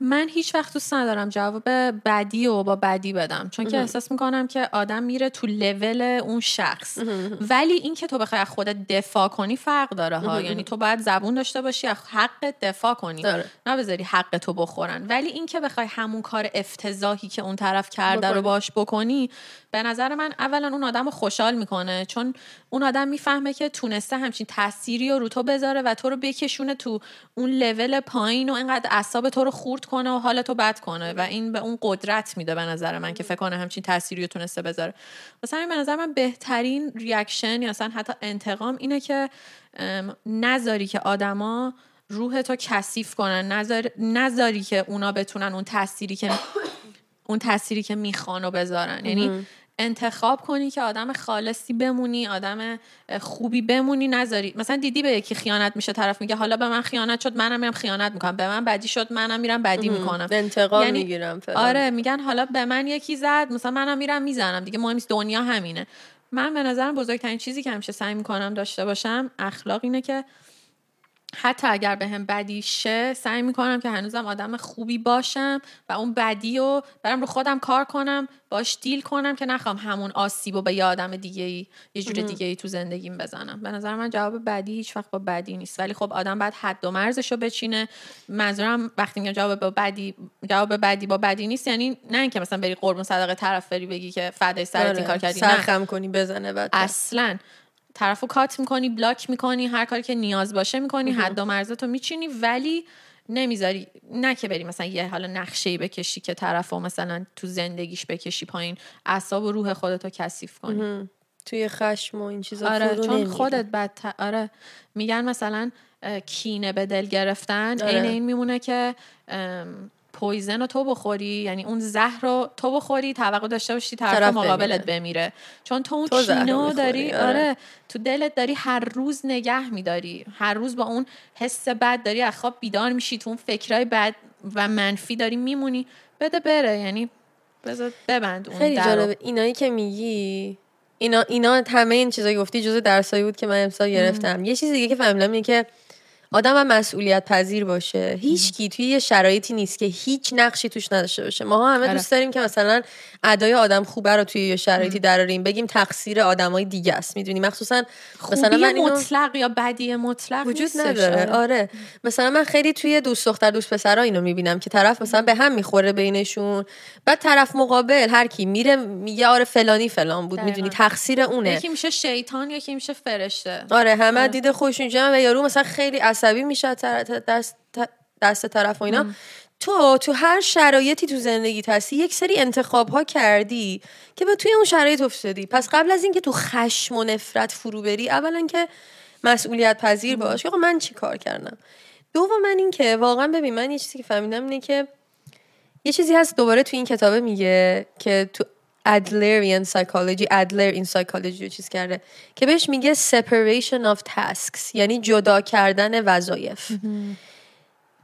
من هیچ وقت دوست ندارم جواب بدی و با بدی بدم چون که احساس می‌کنم که آدم میره تو لول اون شخص. ولی اینکه تو بخوای از خودت دفاع کنی فرق داره ها. یعنی تو باید زبون داشته باشی از حق دفاع کنی. داره. نه بذاری حق تو بخورن. ولی اینکه بخوای همون کار افتضاحی که اون طرف کرده رو. باش بکنی به نظر من اولا اون آدم رو خوشحال می‌کنه چون اون آدم می‌فهمه که تونسته همچین تأثیری رو تو بذاره و تو رو بکشونه تو اون لول پایین و اینقدر اعصاب تو رو خورد کنه و حال تو بد کنه و این به اون قدرت میده به نظر من که فکر کنه همچین تأثیری رو تونسته بذاره. همین به نظر من بهترین ریاکشن یا اصلا حتی انتقام اینه که نذاری که آدما روح تو کثیف کنن نذار- نذاری که اونا بتونن اون تأثیری که اون تأثیری که می‌خوان و بذارن. یعنی انتخاب کنی که آدم خالصی بمونی آدم خوبی بمونی نذاری. مثلا دیدی به یکی خیانت میشه طرف میگه حالا به من خیانت شد منم میرم خیانت می‌کنم. به من بدی شد منم میرم بدی می‌کنم. انتقام یعنی- می‌گیرم فعلا. آره میگن حالا به من یکی زد مثلا منم میرم می‌زنم. دیگه مهم نیست دنیا همینه. من به نظرم بزرگترین چیزی که همیشه سعی می‌کنم داشته باشم اخلاق اینه که حتی اگر به هم بدی شه سعی می‌کنم که هنوزم آدم خوبی باشم و اون بدی رو برم رو خودم کار کنم باش دیل کنم که نخوام همون آسیب رو به یه آدم دیگه ای یه جور دیگه ای تو زندگیم بزنم. به نظر من جواب بدی هیچ وقت با بدی نیست. ولی خب آدم باید حد و مرزش رو بچینه. منظورم وقتی میگم جواب با بدی جواب بدی با بدی نیست یعنی نه اینکه مثلا بری قربون صدقه طرف بری بگی که فدای سرت این آره. کار کردی نه. سرخم کنی بزنه بعد. اصلا. طرف رو کات می‌کنی بلاک می‌کنی هر کاری که نیاز باشه می‌کنی حد و مرزتو میچینی ولی نمی‌ذاری نه که بری مثلا یه حالا نقشه ای بکشی که طرف رو مثلا تو زندگیش بکشی پایین اعصاب و روح خودتو کثیف کنی توی خشم و این چیزا آره فرو چون. خودت بد آره میگن مثلا کینه به دل گرفتن آره. عین این میمونه که پویزن رو تو بخوری یعنی اون زهر رو تو بخوری توقع داشته باشی طرف, طرف مقابلت بمیره. بمیره چون تو اون می‌خوری، داری آره. آره. تو دلت داری هر روز نگه میداری هر روز با اون حس بد داری از خواب بیدار میشی تو اون فکرای بد و منفی داری میمونی بده بره یعنی بذار ببند اون خیلی. جالبه اینایی که میگی اینا اینا همه این چیزایی گفتی جزء درسایی بود که من امسال گرفتم یه چیز دیگه که فهمیدم اینه که آدم هم مسئولیت پذیر باشه. هیچ کی توی یه شرایطی نیست که هیچ نقشی توش نداشته باشه. ما همه آره. دوست داریم که مثلا ادای آدم خوبه رو توی یه شرایطی دراریم. بگیم تقصیر آدمای دیگه است. می‌دونی؟ مخصوصا مثلا من اینو مطلق یا بدی مطلق وجود. نداره. آره. آره. مثلا من خیلی توی دوست دختر دوست پسرا اینو می‌بینم که طرف مثلا به هم می‌خوره بینشون. بعد طرف مقابل هر کی میره میگه آره فلانی فلان بود. می‌دونی؟ تقصیر اونه. یکی میشه شیطان یکی میشه فرشته. آره همه دیده خوشون و یارو مثلا خیلی عصبی میشه دست دست طرف و اینا. تو تو هر شرایطی تو زندگی هستی یک سری انتخاب ها کردی که به توی اون شرایط افتادی. پس قبل از اینکه تو خشم و نفرت فرو بری اولا که مسئولیت پذیر باش که آقا من چی کار کردم؟ دوم من این که واقعا ببین من یه چیزی که فهمیدم اینه که یه چیزی هست دوباره تو این کتابه میگه که تو ادلریان سایکولوژی ادلر این سایکولوژی رو چیز کرده که بهش میگه separation of tasks یعنی جدا کردن وظایف.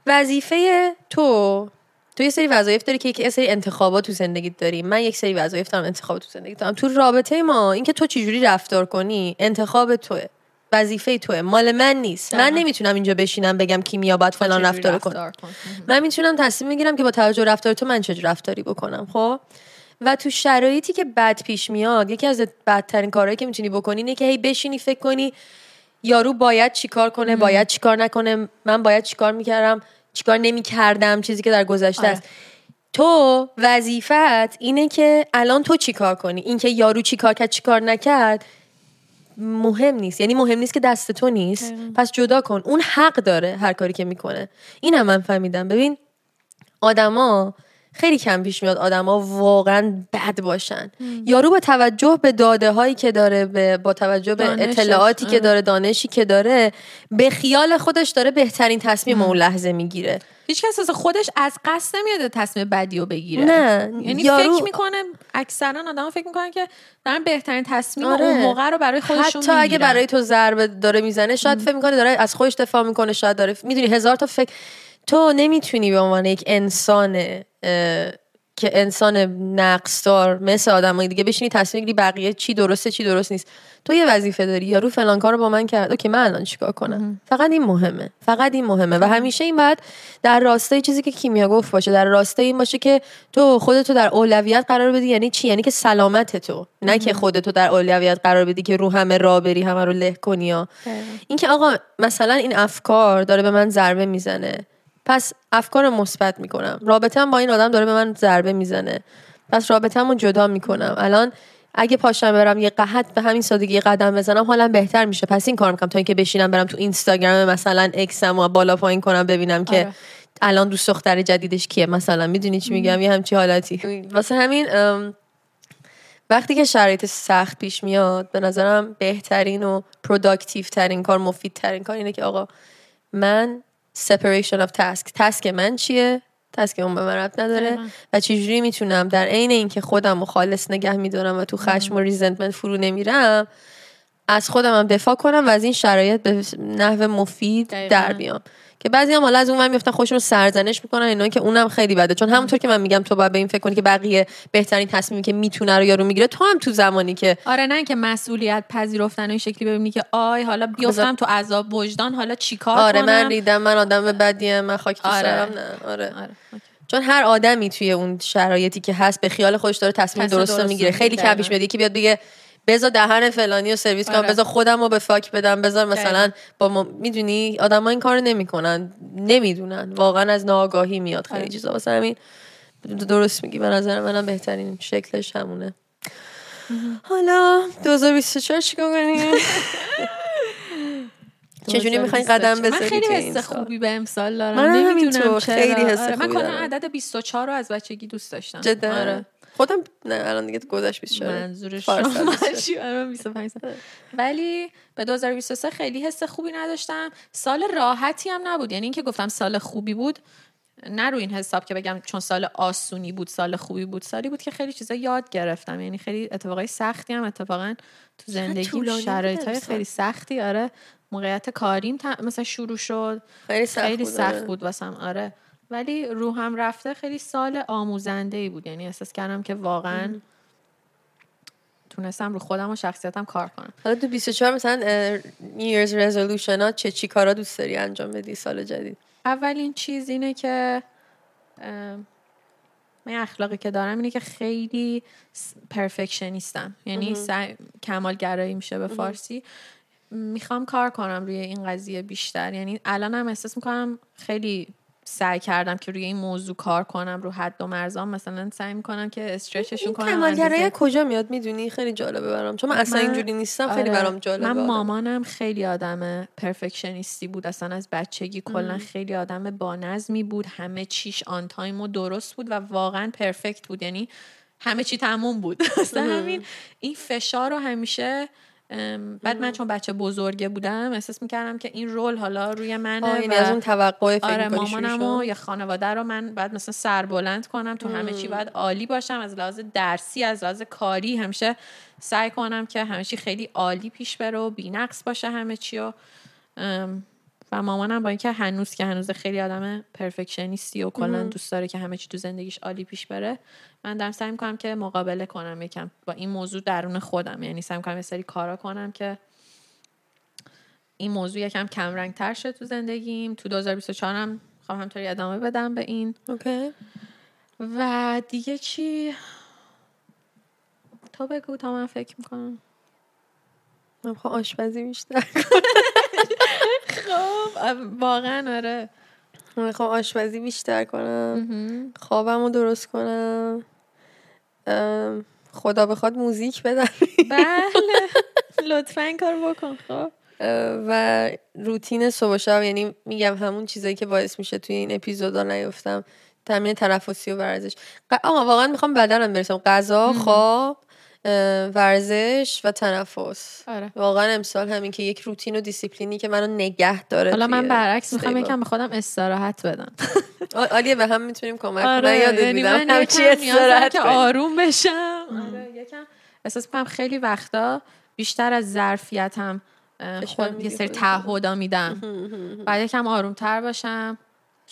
وظیفه تو تو یه سری وظایف داری که یه سری انتخابات تو زندگیت داری. من یک سری وظایف دارم انتخاب تو زندگی دارم. تو رابطه ما اینکه تو چجوری رفتار کنی انتخاب توه وظیفه توه. مال من نیست. من. نمی‌تونم اینجا بشینم بگم کیمیا باید فلان چجوری رفتار کن رفتار کن. من می‌تونم تصمیم بگیرم که با توجه رفتار تو من چه رفتاری بکنم خب؟ و تو شرایطی که بد پیش میاد یکی از بدترین کارهایی که می‌تونی بکنی اینه که هی بشینی فکر کنی یارو باید چیکار کنه باید چیکار نکنه من باید چیکار می‌کردم چیکار نمی‌کردم چیزی که در گذشته آره. است. تو وظیفت اینه که الان تو چیکار کنی؟ اینکه یارو چیکار کرد چیکار نکرد مهم نیست. یعنی مهم نیست که دست تو نیست. پس جدا کن. اون حق داره هر کاری که می‌کنه. این هم من فهمیدم. ببین آدما خیلی کم پیش میاد آدما واقعا بد باشن یارو با توجه به داده هایی که داره به با توجه به دانشش، اطلاعاتی که آره. داره دانشی که داره به خیال خودش داره بهترین تصمیم اون لحظه می‌گیره هیچ کس اصلا خودش از قصد نمیاد تصمیم بدی رو بگیره نه یعنی یارو- فکر می‌کنه اکثرا آدم فکر می‌کنن که دارن بهترین تصمیم آره. اون موقع رو برای خودشون حتی اگه می‌گیرن. برای تو ضربه داره می‌زنه شاید فکر می‌کنه داره از خودش دفاع می‌کنه شاید داره می‌دونی هزار تا فکر تو نمی‌تونی به عنوان یک انسان که انسان نقصدار مثل آدمای دیگه بشینی تصمیم بگیری بقیه چی درسته چی درست نیست. تو یه وظیفه داری یارو فلان کارو با من کرد اوکی من الان چیکار کنم؟ فقط این مهمه فقط این مهمه. و همیشه این بعد در راستای چیزی که کیمیا گفت باشه در راستای این باشه که تو خودتو در اولویت قرار بدی یعنی چی؟ یعنی که سلامت تو. نه که خودتو در اولویت قرار بدی که رو همه را بری همه رو له کنی یا. اینکه آقا مثلا این افکار داره به من ضربه می‌زنه. پس افکار مثبت می‌کنم. رابطه با این آدم داره به من ضربه می‌زنه. پس رابطه‌مو جدا می‌کنم. الان اگه پاشم برم یه قحط به همین سادگی قدم بزنم حالم بهتر میشه. پس این کار می‌کنم. تا اینکه بشینم برم تو اینستاگرام مثلا ex م و بالا پایین کنم ببینم که آره. الان دوست دختر جدیدش کیه. مثلا می‌دونی چی میگم؟ یه همچی حالتی. واسه همین وقتی که شرایط سخت پیش میاد به نظرم بهترین و productive ترین کار مفید ترین کار اینه که آقا من separation of task. task من چیه؟ task اون به من ربط نداره. و چجوری می‌تونم در عین اینکه خودم رو خالص نگه میدارم و تو خشم و resentment فرو نمیرم از خودم هم دفاع کنم و از این شرایط به نحو مفید. در بیام. که بعضی هم حالا از اون میفتن خودشون رو سرزنش می‌کنن اینا که اونم خیلی بده چون همونطور که من میگم تو باید به این فکر کنی که بقیه بهترین تصمیمی که می‌تونه رو یارو می‌گیره تو هم تو زمانی که آره نه که مسئولیت پذیرفتن و این شکلی ببینی که آی حالا بیفتم تو عذاب وجدان حالا چیکار آره کنم من ریدم من آدم بدیم من خاک تو آره. سرم نه آره آره. چون هر آدمی توی اون شرایطی که هست به خیال خودش داره تصمیم درست درست می‌گیره خیلی. کم پیش میاد یکی بیاد بگه بذار دهن فلانی رو سرویس کنم آره. بذار خودم رو به فاک بدم بذار مثلا با ما... می‌دونی آدم این کار نمی‌کنن نمی‌دونن واقعا از ناآگاهی میاد خیلی آره. چیزا واسه همین درست میگی به نظر منم بهترین شکلش همونه حالا 2024 چیکار کنیم <laughs> چجوری می‌خواین قدم من بذاری خیلی حس؟ خوبی به امسال دارم منم نمی‌دونم چرا. خیلی حس آره، من کلا. عدد 24 رو از بچگی دوست داشتم جدا آره. خودم نه الان دیگه گذشت 24 منظور فارس شما هم چی؟ آره، من 25 سال. ولی به 2023 خیلی حس خوبی نداشتم. سال راحتی هم نبود. یعنی اینکه گفتم سال خوبی بود نه رو این حساب که بگم چون سال آسونی بود سال خوبی بود. سالی بود که خیلی چیزا یاد گرفتم. یعنی خیلی اتفاقای سختی هم اتفاقا تو زندگی شرایط های. خیلی سختی. آره موقعیت کاریم مثلا شروع شد. خیلی سخت خیلی بود، سخت آره. بود واسم. آره. ولی روحم رفته خیلی سال آموزنده ای بود. یعنی احساس کردم که واقعا تونستم رو خودم و شخصیتم کار کنم. حالا تو 24 مثلا New Year's resolution ها چه چی کارا دوست داری انجام بدی سال جدید؟ اولین چیز اینه که من اخلاقی که دارم اینه که خیلی پرفکشنیستم یعنی سعی- کمالگرایی میشه به فارسی. می‌خوام کار کنم روی این قضیه بیشتر. یعنی الان هم احساس می‌کنم خیلی سعی کردم که روی این موضوع کار کنم رو حد و مرزام. مثلا سعی می‌کنم که استرچشون کنم کمالگرایی کجا میاد؟ می‌دونی؟ خیلی جالبه برام. چون من اصلا من- اینجوری نیستم خیلی آره. برام جالبه من آدم. مامانم خیلی آدم پرفکشنیستی بود. اصلا از بچگی کلا خیلی آدم با نظمی بود. همه چیش آن تایم و درست بود و واقعا پرفکت بود. یعنی همه چی تموم بود. <laughs> اصلا همین این فشار رو همیشه بعد من چون بچه بزرگه بودم احساس می‌کردم که این رول حالا روی منه آه، یعنی و از اون توقع فکر آره مامانم و؟ یا خانواده رو من بعد مثلا سربلند کنم تو همه چی باید عالی باشم از لحاظ درسی از لحاظ کاری همیشه سعی کنم که همه چی خیلی عالی پیش بره و بی‌نقص باشه همه چی و و مامانم با اینکه هنوز که هنوز خیلی آدم پرفکشنیستی و کلا دوست داره که همه چی تو زندگیش عالی پیش بره من دارم سعی می‌کنم که مقابله کنم یکم با این موضوع درون خودم. یعنی سعی می‌کنم یه سری کارا کنم که این موضوع یکم کم رنگ تر شد تو زندگیم تو 2024 هم خواهم همطوری ادامه بدم به این. اوکی. و دیگه چی؟ تو بگو تا من فکر می‌کنم. من می‌خوام آشپزی بیشتر. <laughs> خب واقعا آره. من می‌خوام آشپزی بیشتر کنم. خوابم رو درست کنم. خدا بخواد موزیک بدم. بله. <laughs> لطفا این کار بکن خب. و روتین صبح و شب یعنی میگم همون چیزایی که باعث میشه توی این اپیزودا نیفتم. تمرین تنفسی و ورزش. آقا واقعا می‌خوام بدنم برسم. غذا خواب. ورزش و تنفس آره. واقعا امسال همین که یک روتین و دیسیپلینی که منو نگه داره حالا من برعکس می‌خوام. یکم به خودم استراحت بدم <laughs> عالیه به هم می‌تونیم کمک کنیم آره یادت یعنی میدم من همچی یکم نیاز دارم استراحت که. آروم بشم آره یکم احساس می‌کنم خیلی وقتا بیشتر از ظرفیتم خود یه سری. تعهدا میدم بعد یکم آروم تر باشم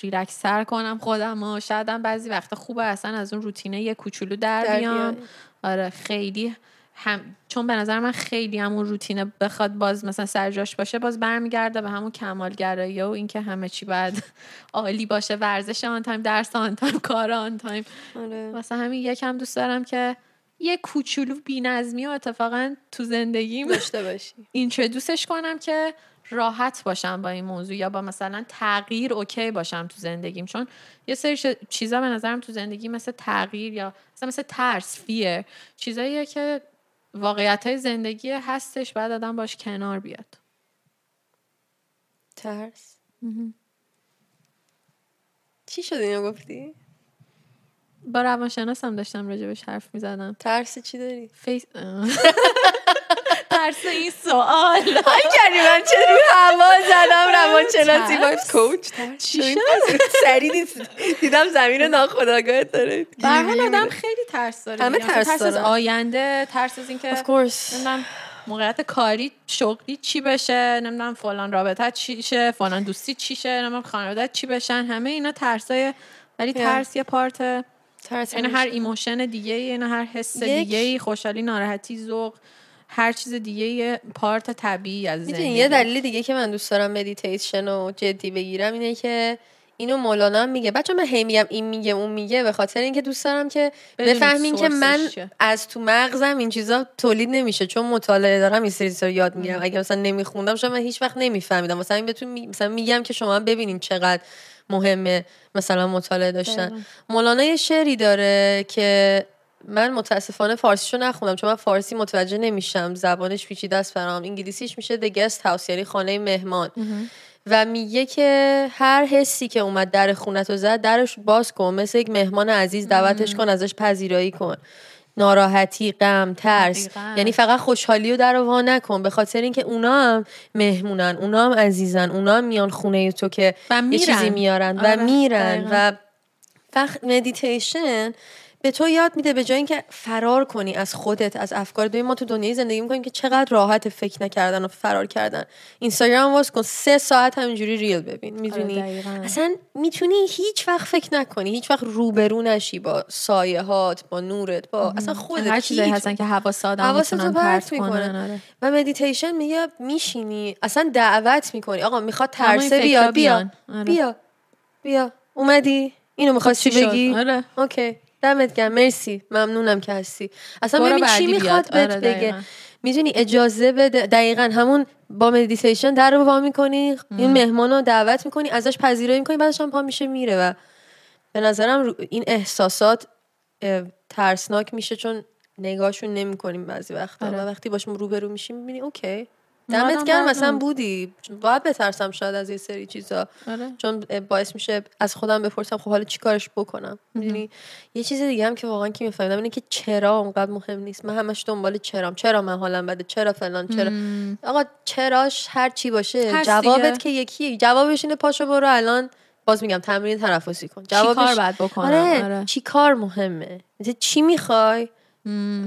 ریلکس سر کنم خودم و شایدم بعضی وقتا خوبه اصلا از اون روتینه یه کوچولو در بیام. آره خیلی هم چون به نظر من خیلی همون روتینه بخواد باز مثلا سرجاش باشه باز برمیگرده به همون کمالگرایی و اینکه همه چی باید <laughs> عالی باشه ورزش on time درس on time کار on time آره. واسه همین یکم دوست دارم که یه کوچولو بی‌نظمی و اتفاقا تو زندگیم داشته باشم <laughs> introduce ش کنم که راحت باشم با این موضوع یا با مثلا تغییر okay باشم تو زندگیم. چون یه سری چیزا به نظرم تو زندگی مثل تغییر یا مثلا مثل ترس fear چیزاییه که واقعیت های زندگی هستش باید آدم باش کنار بیاد. ترس؟ چی شد اینو گفتی؟ با روانشناسم داشتم راجبش حرف می‌زدم. ترس چی داری؟ فیس <laughs> ترس این سوال. حال کردی من چه روی هوا زدم؟ <laughs> روانشناسی؟ وایس coach چی شد؟ سری دید- دیدم ضمیر ناخودآگاهت داره. به هر حال آدم خیلی ترس داره همه ترس از. آینده ترس از اینکه Of course. نمی‌دونم موقعیت کاری شغلی چی بشه نمی‌دونم فلان رابطه چی شه فلان دوستی چی شه نمی‌دونم خانواده چی بشن همه اینا ترسای ولی ترس یه part عین هر. emotion دیگه عین هر حس یک- دیگه خوشحالی ناراحتی ذوق هر چیز دیگه یه part طبیعی از زندگی یه دلیل دیگه که من دوست دارم مدیتیشن رو جدی بگیرم اینه که اینو مولانا هم میگه. بچه من هی میگم این میگه اون میگه به خاطر اینکه دوست دارم که بفهمین که من چیه. از تو مغزم این چیزا تولید نمیشه. چون مطالعه دارم این سری رو یاد می‌گیرم. اگه مثلا نمیخوندم شاید من هیچ وقت نمیفهمیدم. مثلا این بهتون می... مثلا میگم که شما ببینین چقدر مهمه مثلا مطالعه داشتن. مولانا یه شعری داره که من متاسفانه فارسیشو نخوندم چون من فارسی متوجه نمیشم. زبانش پیچیده است برام. انگلیسیش میشه The Guest House یعنی خانه مهمان. و میگه که هر حسی که اومد در خونت رو زد درش باز کن. مثل یک مهمان عزیز دعوتش کن ازش پذیرایی کن. ناراحتی غم ترس دقیقاً. یعنی فقط خوشحالی رو در وا نکن به خاطر اینکه اونا هم مهمونن اونا هم عزیزن اونا هم میان خونه تو که و یه میرن. چیزی میارن آره، و میرن دقیقاً. و وقت مدیتیشن به تو یاد میده به جای اینکه فرار کنی از خودت از افکارت. ببین ما تو دنیای زندگی می‌کنیم که چقدر راحت فکر نکردن و فرار کردن. اینستاگرام واز کن. سه ساعت همینجوری reel ببین. می‌دونی؟ آره، دقیقاً. اصلا می‌تونی هیچ وقت فکر نکنی. هیچ وقت روبرو نشی با سایه هات با نورت با اصلا خودت. هر هیچ هستن که حواس آدم حواستو پرت می‌کنن. کنن آره. و مدیتیشن میگه میشینی. اصلا دعوت می‌کنی. آقا می‌خواد ترسه بیا بیا. آره. بیا. بیا. اومدی. اینو می‌خواستی شد؟ بگی؟ آره. Okay. دمت گرم. مرسی. ممنونم که هستی. اصلا ببین چی می‌خواد. بهت آره، بگه. می‌دونی اجازه بده دقیقا همون با مدیتیشن در رو وا می‌کنی این مهمان رو دعوت می‌کنی ازش پذیرایی می‌کنی بعدش هم پا میشه میره و به نظرم این احساسات ترسناک میشه چون نگاهشون نمی‌کنیم بعضی وقتا. آره. و وقتی باشون روبرو میشیم می‌بینی okay. دمت گرم مثلا. بودی. باید بترسم شاید از یه سری چیزا. آره. چون باعث میشه از خودم بپرسم خب حالا چیکارش بکنم؟ می‌دونی یه چیز دیگه هم که واقعا که میفهمیدم اینه که چرا اونقدر مهم نیست. من همش دنبال چرام. چرا من حالم بده؟ چرا فلان؟ چرا؟ آقا چراش هر چی باشه جوابت دیگه. که یکیه جوابش اینه پاشو برو الان. باز میگم تمرین تنفسی کن. جوابش کار باید بکنم؟ آره, آره. چی کار مهمه؟ چی می‌خوای؟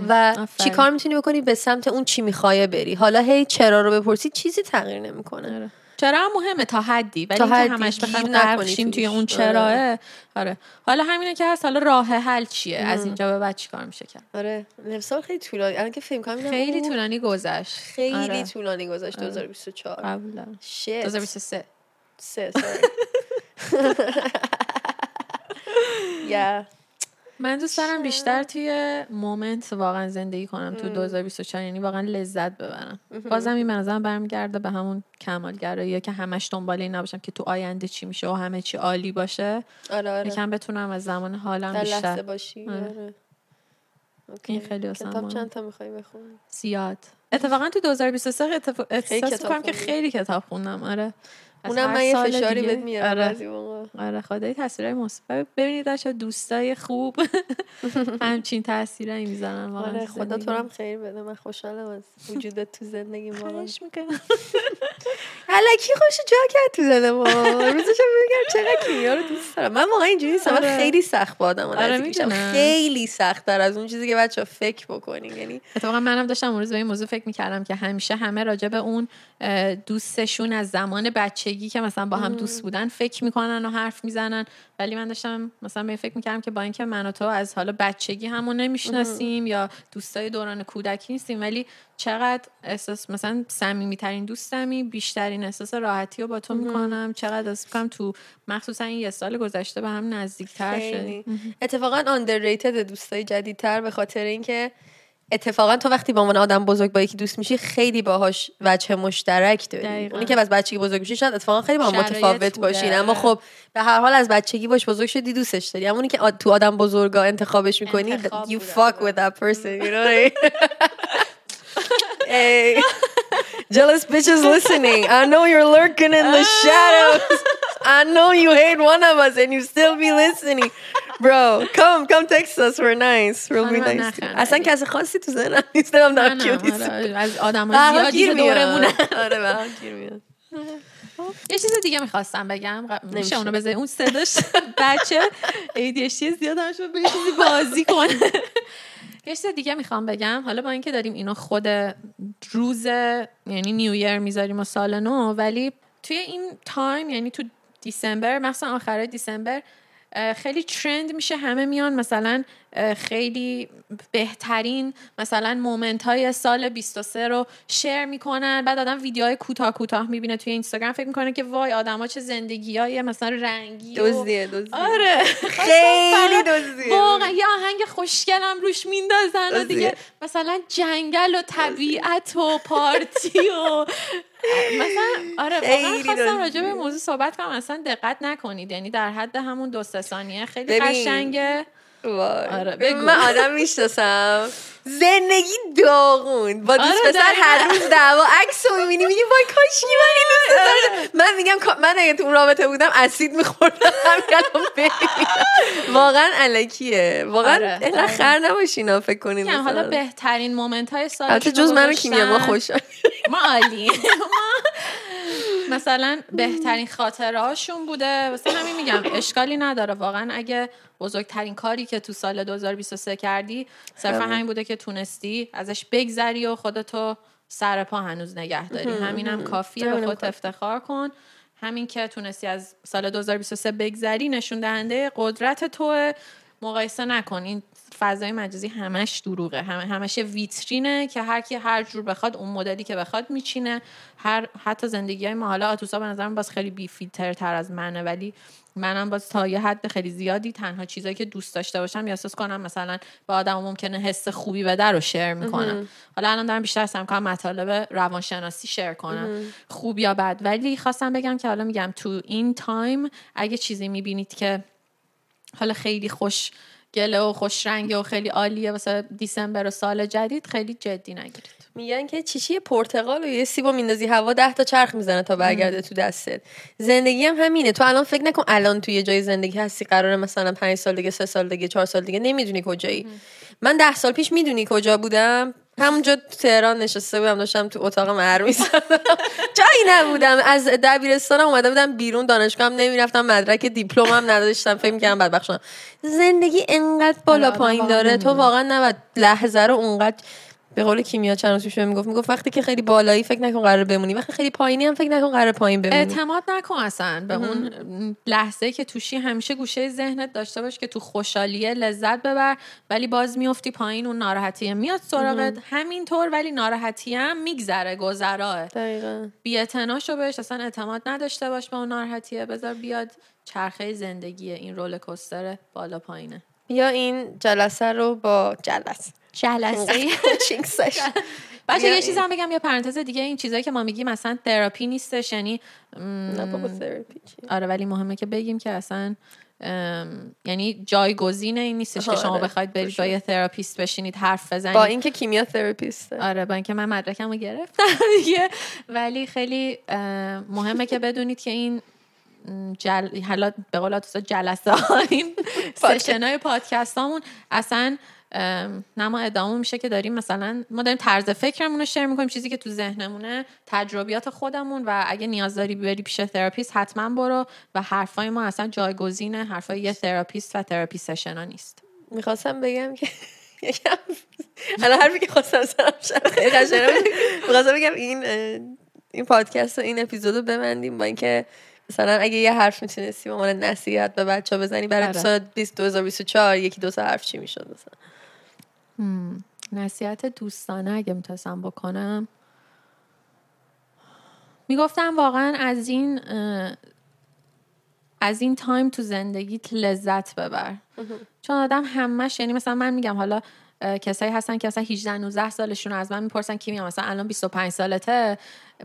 و چی. کار می‌تونی بکنی؟ به سمت اون چی می‌خوای بری. حالا هی چرا رو بپرسی؟ چیزی تغییر نمی‌کنه. آره. چرا هم مهمه؟ تا حدی. ولی تا حدی. همش بخوایم گیر نکنی غرق شیم توی. اون چراه. آره. حالا همینه که هست. حالا راه حل چیه؟ از اینجا به بعد چیکار میشه کرد؟ آره. نفسار خیلی طولانی. الان که فیلم می‌بینم خیلی طولانی گذشت. خیلی آره. طولانی گذاشت 2024 قبولا شت 2023 سه. sorry. <laughs> yeah. من دوست دارم بیشتر توی مومنت واقعا زندگی کنم تو 2024 یعنی واقعا لذت ببرم. بازم این به نظرم برمیگرده به همون کمالگرایی که همش دنبال این نباشم که تو آینده چی میشه و همه چی عالی باشه. آره آره. یکم بتونم از زمان حالم در لحظه بیشتر. باشی آره. آره. این خیلی کتاب. چند تا می‌خوای بخونی؟ زیاد. اتفاقا تو 2023 اتف... احساس می‌کنم که. خیلی کتاب خوندم آره. اونم من یه فشاری. بهت میارم آره. آره خدای تصویرهای مثبت. ببینید بچه‌ها دوستای خوب. <laughs> همچین تاثیرایی می‌ذارن واقعا آره خدا تو هم خیر بده. من خوشحالم از وجودت تو زندگی ما خواهش می‌کنم. <laughs> الکی خوش جا کرد تو دل ما. روزش میگم چقدر کیمیا رو دوست دارم. من واقعا اینجوری نیستم. من آره. خیلی سخت با آدم آره،. خیلی سخت تر از اون چیزی که بچه فکر بکنین. یعنی اتفاقا منم داشتم اون روز به این موضوع فکر می‌کردم که همیشه همه راجع به اون دوستشون از زمان بچگی که مثلا با هم دوست بودن فکر می‌کنن و حرف می‌زنن. ولی من داشتم مثلا به فکر می‌کردم که با اینکه من و تو از حالا بچگی همون نمی‌شناسیم یا دوستای دوران کودکی نیستیم ولی چقدر احساس مثلا صمیمیترین دوستمی بیشترین احساس راحتی رو با تو می‌کنم. چقدر احساس می‌کنم تو مخصوصا این یه سال گذشته به هم نزدیکتر شدیم. اتفاقا underrated دوستای جدیدتر به خاطر اینکه اتفاقا تو وقتی با عنوان آدم بزرگ با یکی دوست میشی خیلی باهاش وجه مشترک داری. دقیقاً. اونی که از بچگی بزرگ میشی شاید اتفاقا خیلی با هم متفاوت. باشین. اما خب به هر حال از بچگی باش بزرگ شدی دوستش داری. اما اونی که تو آدم بزرگا انتخابش می‌کنی انتخاب you بوده. fuck with that person you know <laughs> hey, <laughs> jealous bitches listening. I know you're lurking in the <laughs> shadows. I know you hate one of us and you still be listening Bro, come, come text us. We're nice. We'll be nice. اصلا کسی خاصی تو ذهنم نیست. دارم منم، کیو دیست. حالا از آدم حال زیادی دورمونه. آره به گیر میاد. یه چیز دیگه می‌خواستم بگم میشه. اونو بذاری اون صداش <laughs> بچه ADHD زیاد هم شد به چیزی بازی کنه <laughs> یه چیز دیگه می‌خوام بگم حالا با اینکه داریم اینو خود روز یعنی new year می‌ذاریم و سال نو ولی توی این time یعنی تو December مثلا آخر December خیلی trend میشه همه میان مثلا خیلی بهترین مثلا moment های سال 23 رو share می‌کنن بعد آدم ویدیوهای کوتاه کوتاه می‌بینه توی اینستاگرام فکر می‌کنه که وای آدما چه زندگی های مثلا رنگی و- دزدیه دزدیه. آره خیلی دزدیه واقعا یه آهنگ خوشگلم روش میندازن و. دیگه مثلا جنگل و طبیعت و پارتی و <laughs> مثلا آره واقعا خواستم. راجع به موضوع صحبت کنم اصلا دقت نکنید یعنی در حد همون دو سه ثانیه خیلی. قشنگه. آره، بگو. من آدم می‌شناسم زندگی داغون با دوست آره، پسر هر. روز دعوا عکس رو می‌بینی میگی وای کاشکی من این دوست داشتم. من میگم من اگه تو اون رابطه بودم اسید میخوردم <laughs> واقعا علکیه واقعا آره، اینقدر دقیقاً. خر نباشین فکر کنین حالا. بهترین مومنت های سال البته جز من و کیمیا ما خوش ما عالی <laughs> <laughs> ما مثلا بهترین خاطره هاشون بوده. واسه همین میگم اشکالی نداره. واقعا اگه بزرگترین کاری که تو سال 2023 کردی صرفا همین. بوده که تونستی ازش بگذری و خودتو سر پا هنوز نگه داری. همینم کافیه. به همینم خود کافیه. افتخار کن. همین که تونستی از سال 2023 بگذری نشون دهنده قدرت تو مقایسه نکن. این فضای مجازی همش دروغه. همه همش ویترینه که هر کی هر جور بخواد اون مدلی که بخواد میچینه. هر حتی زندگی های ما. حالا آتوسا به نظرم باز خیلی بی فیلتر تر از منه ولی منم باز تا یه حد خیلی زیادی تنها چیزایی که دوست داشته باشم یا احساس کنم مثلا با آدم ممکنه حس خوبی بده رو شیر می‌کنم. حالا الان دارم بیشتر سعی می‌کنم مطالب روانشناسی شیر کنم. خوب یا بد. ولی خواستم بگم که حالا میگم تو این تایم اگه چیزی می‌بینید که حالا خیلی خوش گله و خوش رنگه و خیلی عالیه. واسه دیسمبر و سال جدید خیلی جدی نگیرید. میگن که چیچی پرتقال و یه سیبو میندازی هوا ده تا چرخ می‌زنه تا برگرده تو دستت. زندگی هم همینه. تو الان فکر نکن الان تو یه جای زندگی هستی. قراره مثلا پنج سال دیگه سه سال دیگه چهار سال دیگه. نمی‌دونی کجایی. من ده سال پیش می‌دونی کجا بودم؟ همونجا تو تهران نشسته بودم داشتم تو اتاق مهر می‌زدم. <laughs> جایی نبودم. از دبیرستانم اومده بودم بیرون. دانشگاهم نمی‌رفتم. مدرک دیپلمم نداشتم. فکر می‌کردم بدبخشم زندگی انقدر بالا پایین داره. تو. واقعا نباید لحظه رو اونقدر به قول کیمیا چند روز پیش می‌گفت می‌گفت وقتی که خیلی بالایی فکر نکن قرار بمونی وقتی خیلی پایینی هم فکر نکن قرار پایین بمونی. اعتماد نکن اصلا به اون لحظه که توشی همیشه گوشه ذهنت داشته باش که تو خوشحالیه لذت ببر ولی باز میفتی پایین اون ناراحتیه میاد سراغت. همینطور ولی ناراحتی هم میگذره گذراه. دقیقا. بی شو بهش اصلا اعتماد نداشته باش به اون ناراحتیه. بذار بیاد چرخه زندگیه این roller coaster بالا پایینه. یا این جلسه رو با جلس جلسه. چینکسش بچه بیا یه این- چیز هم بگم یه پرانتز دیگه این چیزایی که ما میگیم مثلا تراپی نیستش یعنی م، نه بابا تراپی چیه؟ آره ولی مهمه که بگیم که اصلا ام، یعنی جایگزین این نیستش که شما آره، بخواید برید با. یه therapist بشینید حرف بزنید. با اینکه کیمیا therapist ه آره با اینکه من مدرکم رو گرفتم <laughs> دیگه. ولی خیلی مهمه که بدونید که این جل... حالا به قول جلسه این session <laughs> های پادکست هامون اصلا ام، نه ما ادامه میشه که داریم مثلا ما داریم طرز فکرمون رو share می‌کنیم چیزی که تو ذهنمونه تجربیات خودمون و اگه نیاز داری بری پیش therapist حتما برو و حرفای ما اصلا جایگزین حرفای یه therapist و therapy session ها نیست می‌خواستم بگم که <laughs> یکم الان حرفی که خواستم سرم شد. می‌خواستم بگم این این پادکست و این اپیزود رو ببندیم با اینکه مثلا اگه یه حرف می‌تونستی به عنوان نصیحت به بچه بزنی برای آره. سال 2024 یکی دو تا حرف چی می‌شد مثلا نصیحت دوستانه اگه می‌تونستم بکنم. می‌گفتم واقعا از این از این تایم تو زندگیت لذت ببر. چون آدم همش یعنی مثلا من میگم حالا کسایی هستن که مثلا 18 19 سالشون از من می‌پرسن کی میام مثلا الان 25 سالته.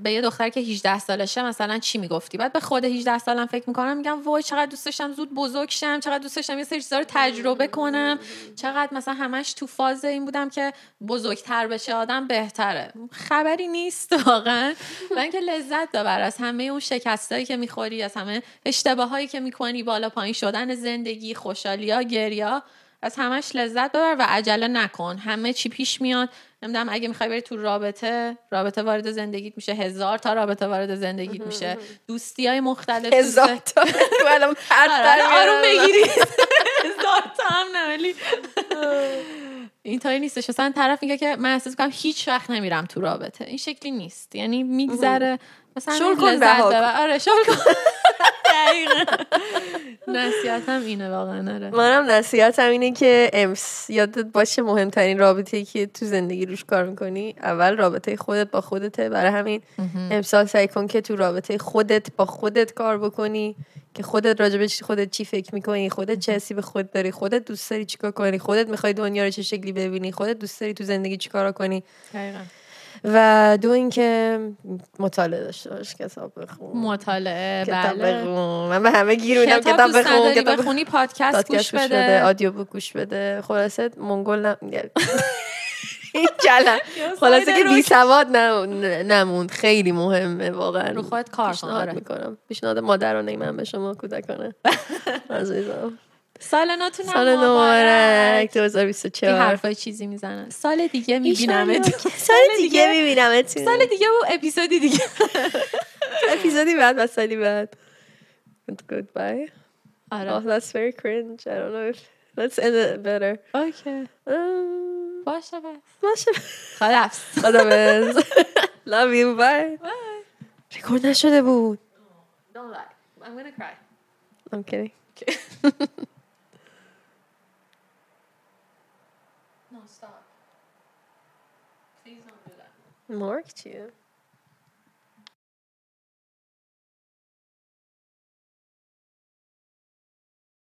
به یه دختر که 18 سالشه مثلا چی می‌گفتی؟ بعد به خود 18 سالم فکر می‌کنم میگم وای چقدر دوست داشتم زود بزرگ شم چقدر دوست داشتم یه سری چیزا رو تجربه کنم. چقدر مثلا همش تو فاز این بودم که بزرگتر بشه آدم بهتره. خبری نیست واقعا. و اینکه لذت ببر از همه اون شکستایی که می‌خوری از همه اشتباهایی که می‌کنی بالا پایین شدن زندگی خوشحالیا گریا از همش لذت ببر و عجله نکن. همه چی پیش میاد. نمی‌دونم اگه می‌خوای بری تو رابطه رابطه وارد زندگیت میشه. هزار تا رابطه وارد زندگیت میشه. دوستی های مختلف هزار تا. <laughs> آره، آروم. بگیری. <laughs> هزار تا هم نه ولی <laughs> این طوری نیستش. مثلا طرف میگه که من احساس کنم هیچ وقت نمیرم تو رابطه. این شکلی نیست. یعنی میگذره. مثلا شل کن،. آره شل کن. نصیحتم اینه واقعا آره. منم نصیحتم اینه که امس یادت باشه مهمترین رابطه که تو زندگی روش کار می‌کنی اول رابطه خودت با خودته. برای همین امسال سعی کن که تو رابطه خودت با خودت کار بکنی که خودت چی- خودت چی فکر می‌کنی خودت چه حسی به خود داری خودت دوست داری چیکار کنی خودت می‌خوای دنیا رو چه شکلی ببینی خودت دوست داری تو زندگی چیکار کنی. دقیقاً. و دو اینکه مطالعه داشته باش کتاب بخون. مطالعه کتاب بله. بخون. من به همه گیر کتاب کتاب بخون کتاب بخون. بخونی پادکست پادکست گوش بده. آدیو بوک گوش بده. خلاصه منگل کلم <laughs> <laughs> خلاصه که بی سواد نموند. خیلی مهمه واقعا. رو خودت کار کن پیشنهاد آره. می‌کنم. پیشنهاد مادرانه من به شما کودکانه. <laughs> عزیزم. سال نوتون سال نمارک 2024 این حرفای چیزی می‌زنن. سال دیگه می‌بینم سال دیگه می‌بینم سال دیگه و اپیزودی دیگه. <laughs> اپیزودی بعد و سالی بعد. Goodbye. آره. Oh that's very cringe. I don't know if let's end it better. اوکی. Um, باشه بس. باشه. خلاص خدافز <laughs> love you. Bye. ریکورد نشده بود. Don't lie. I'm gonna cry. I'm kidding. No, <laughs> Marked you.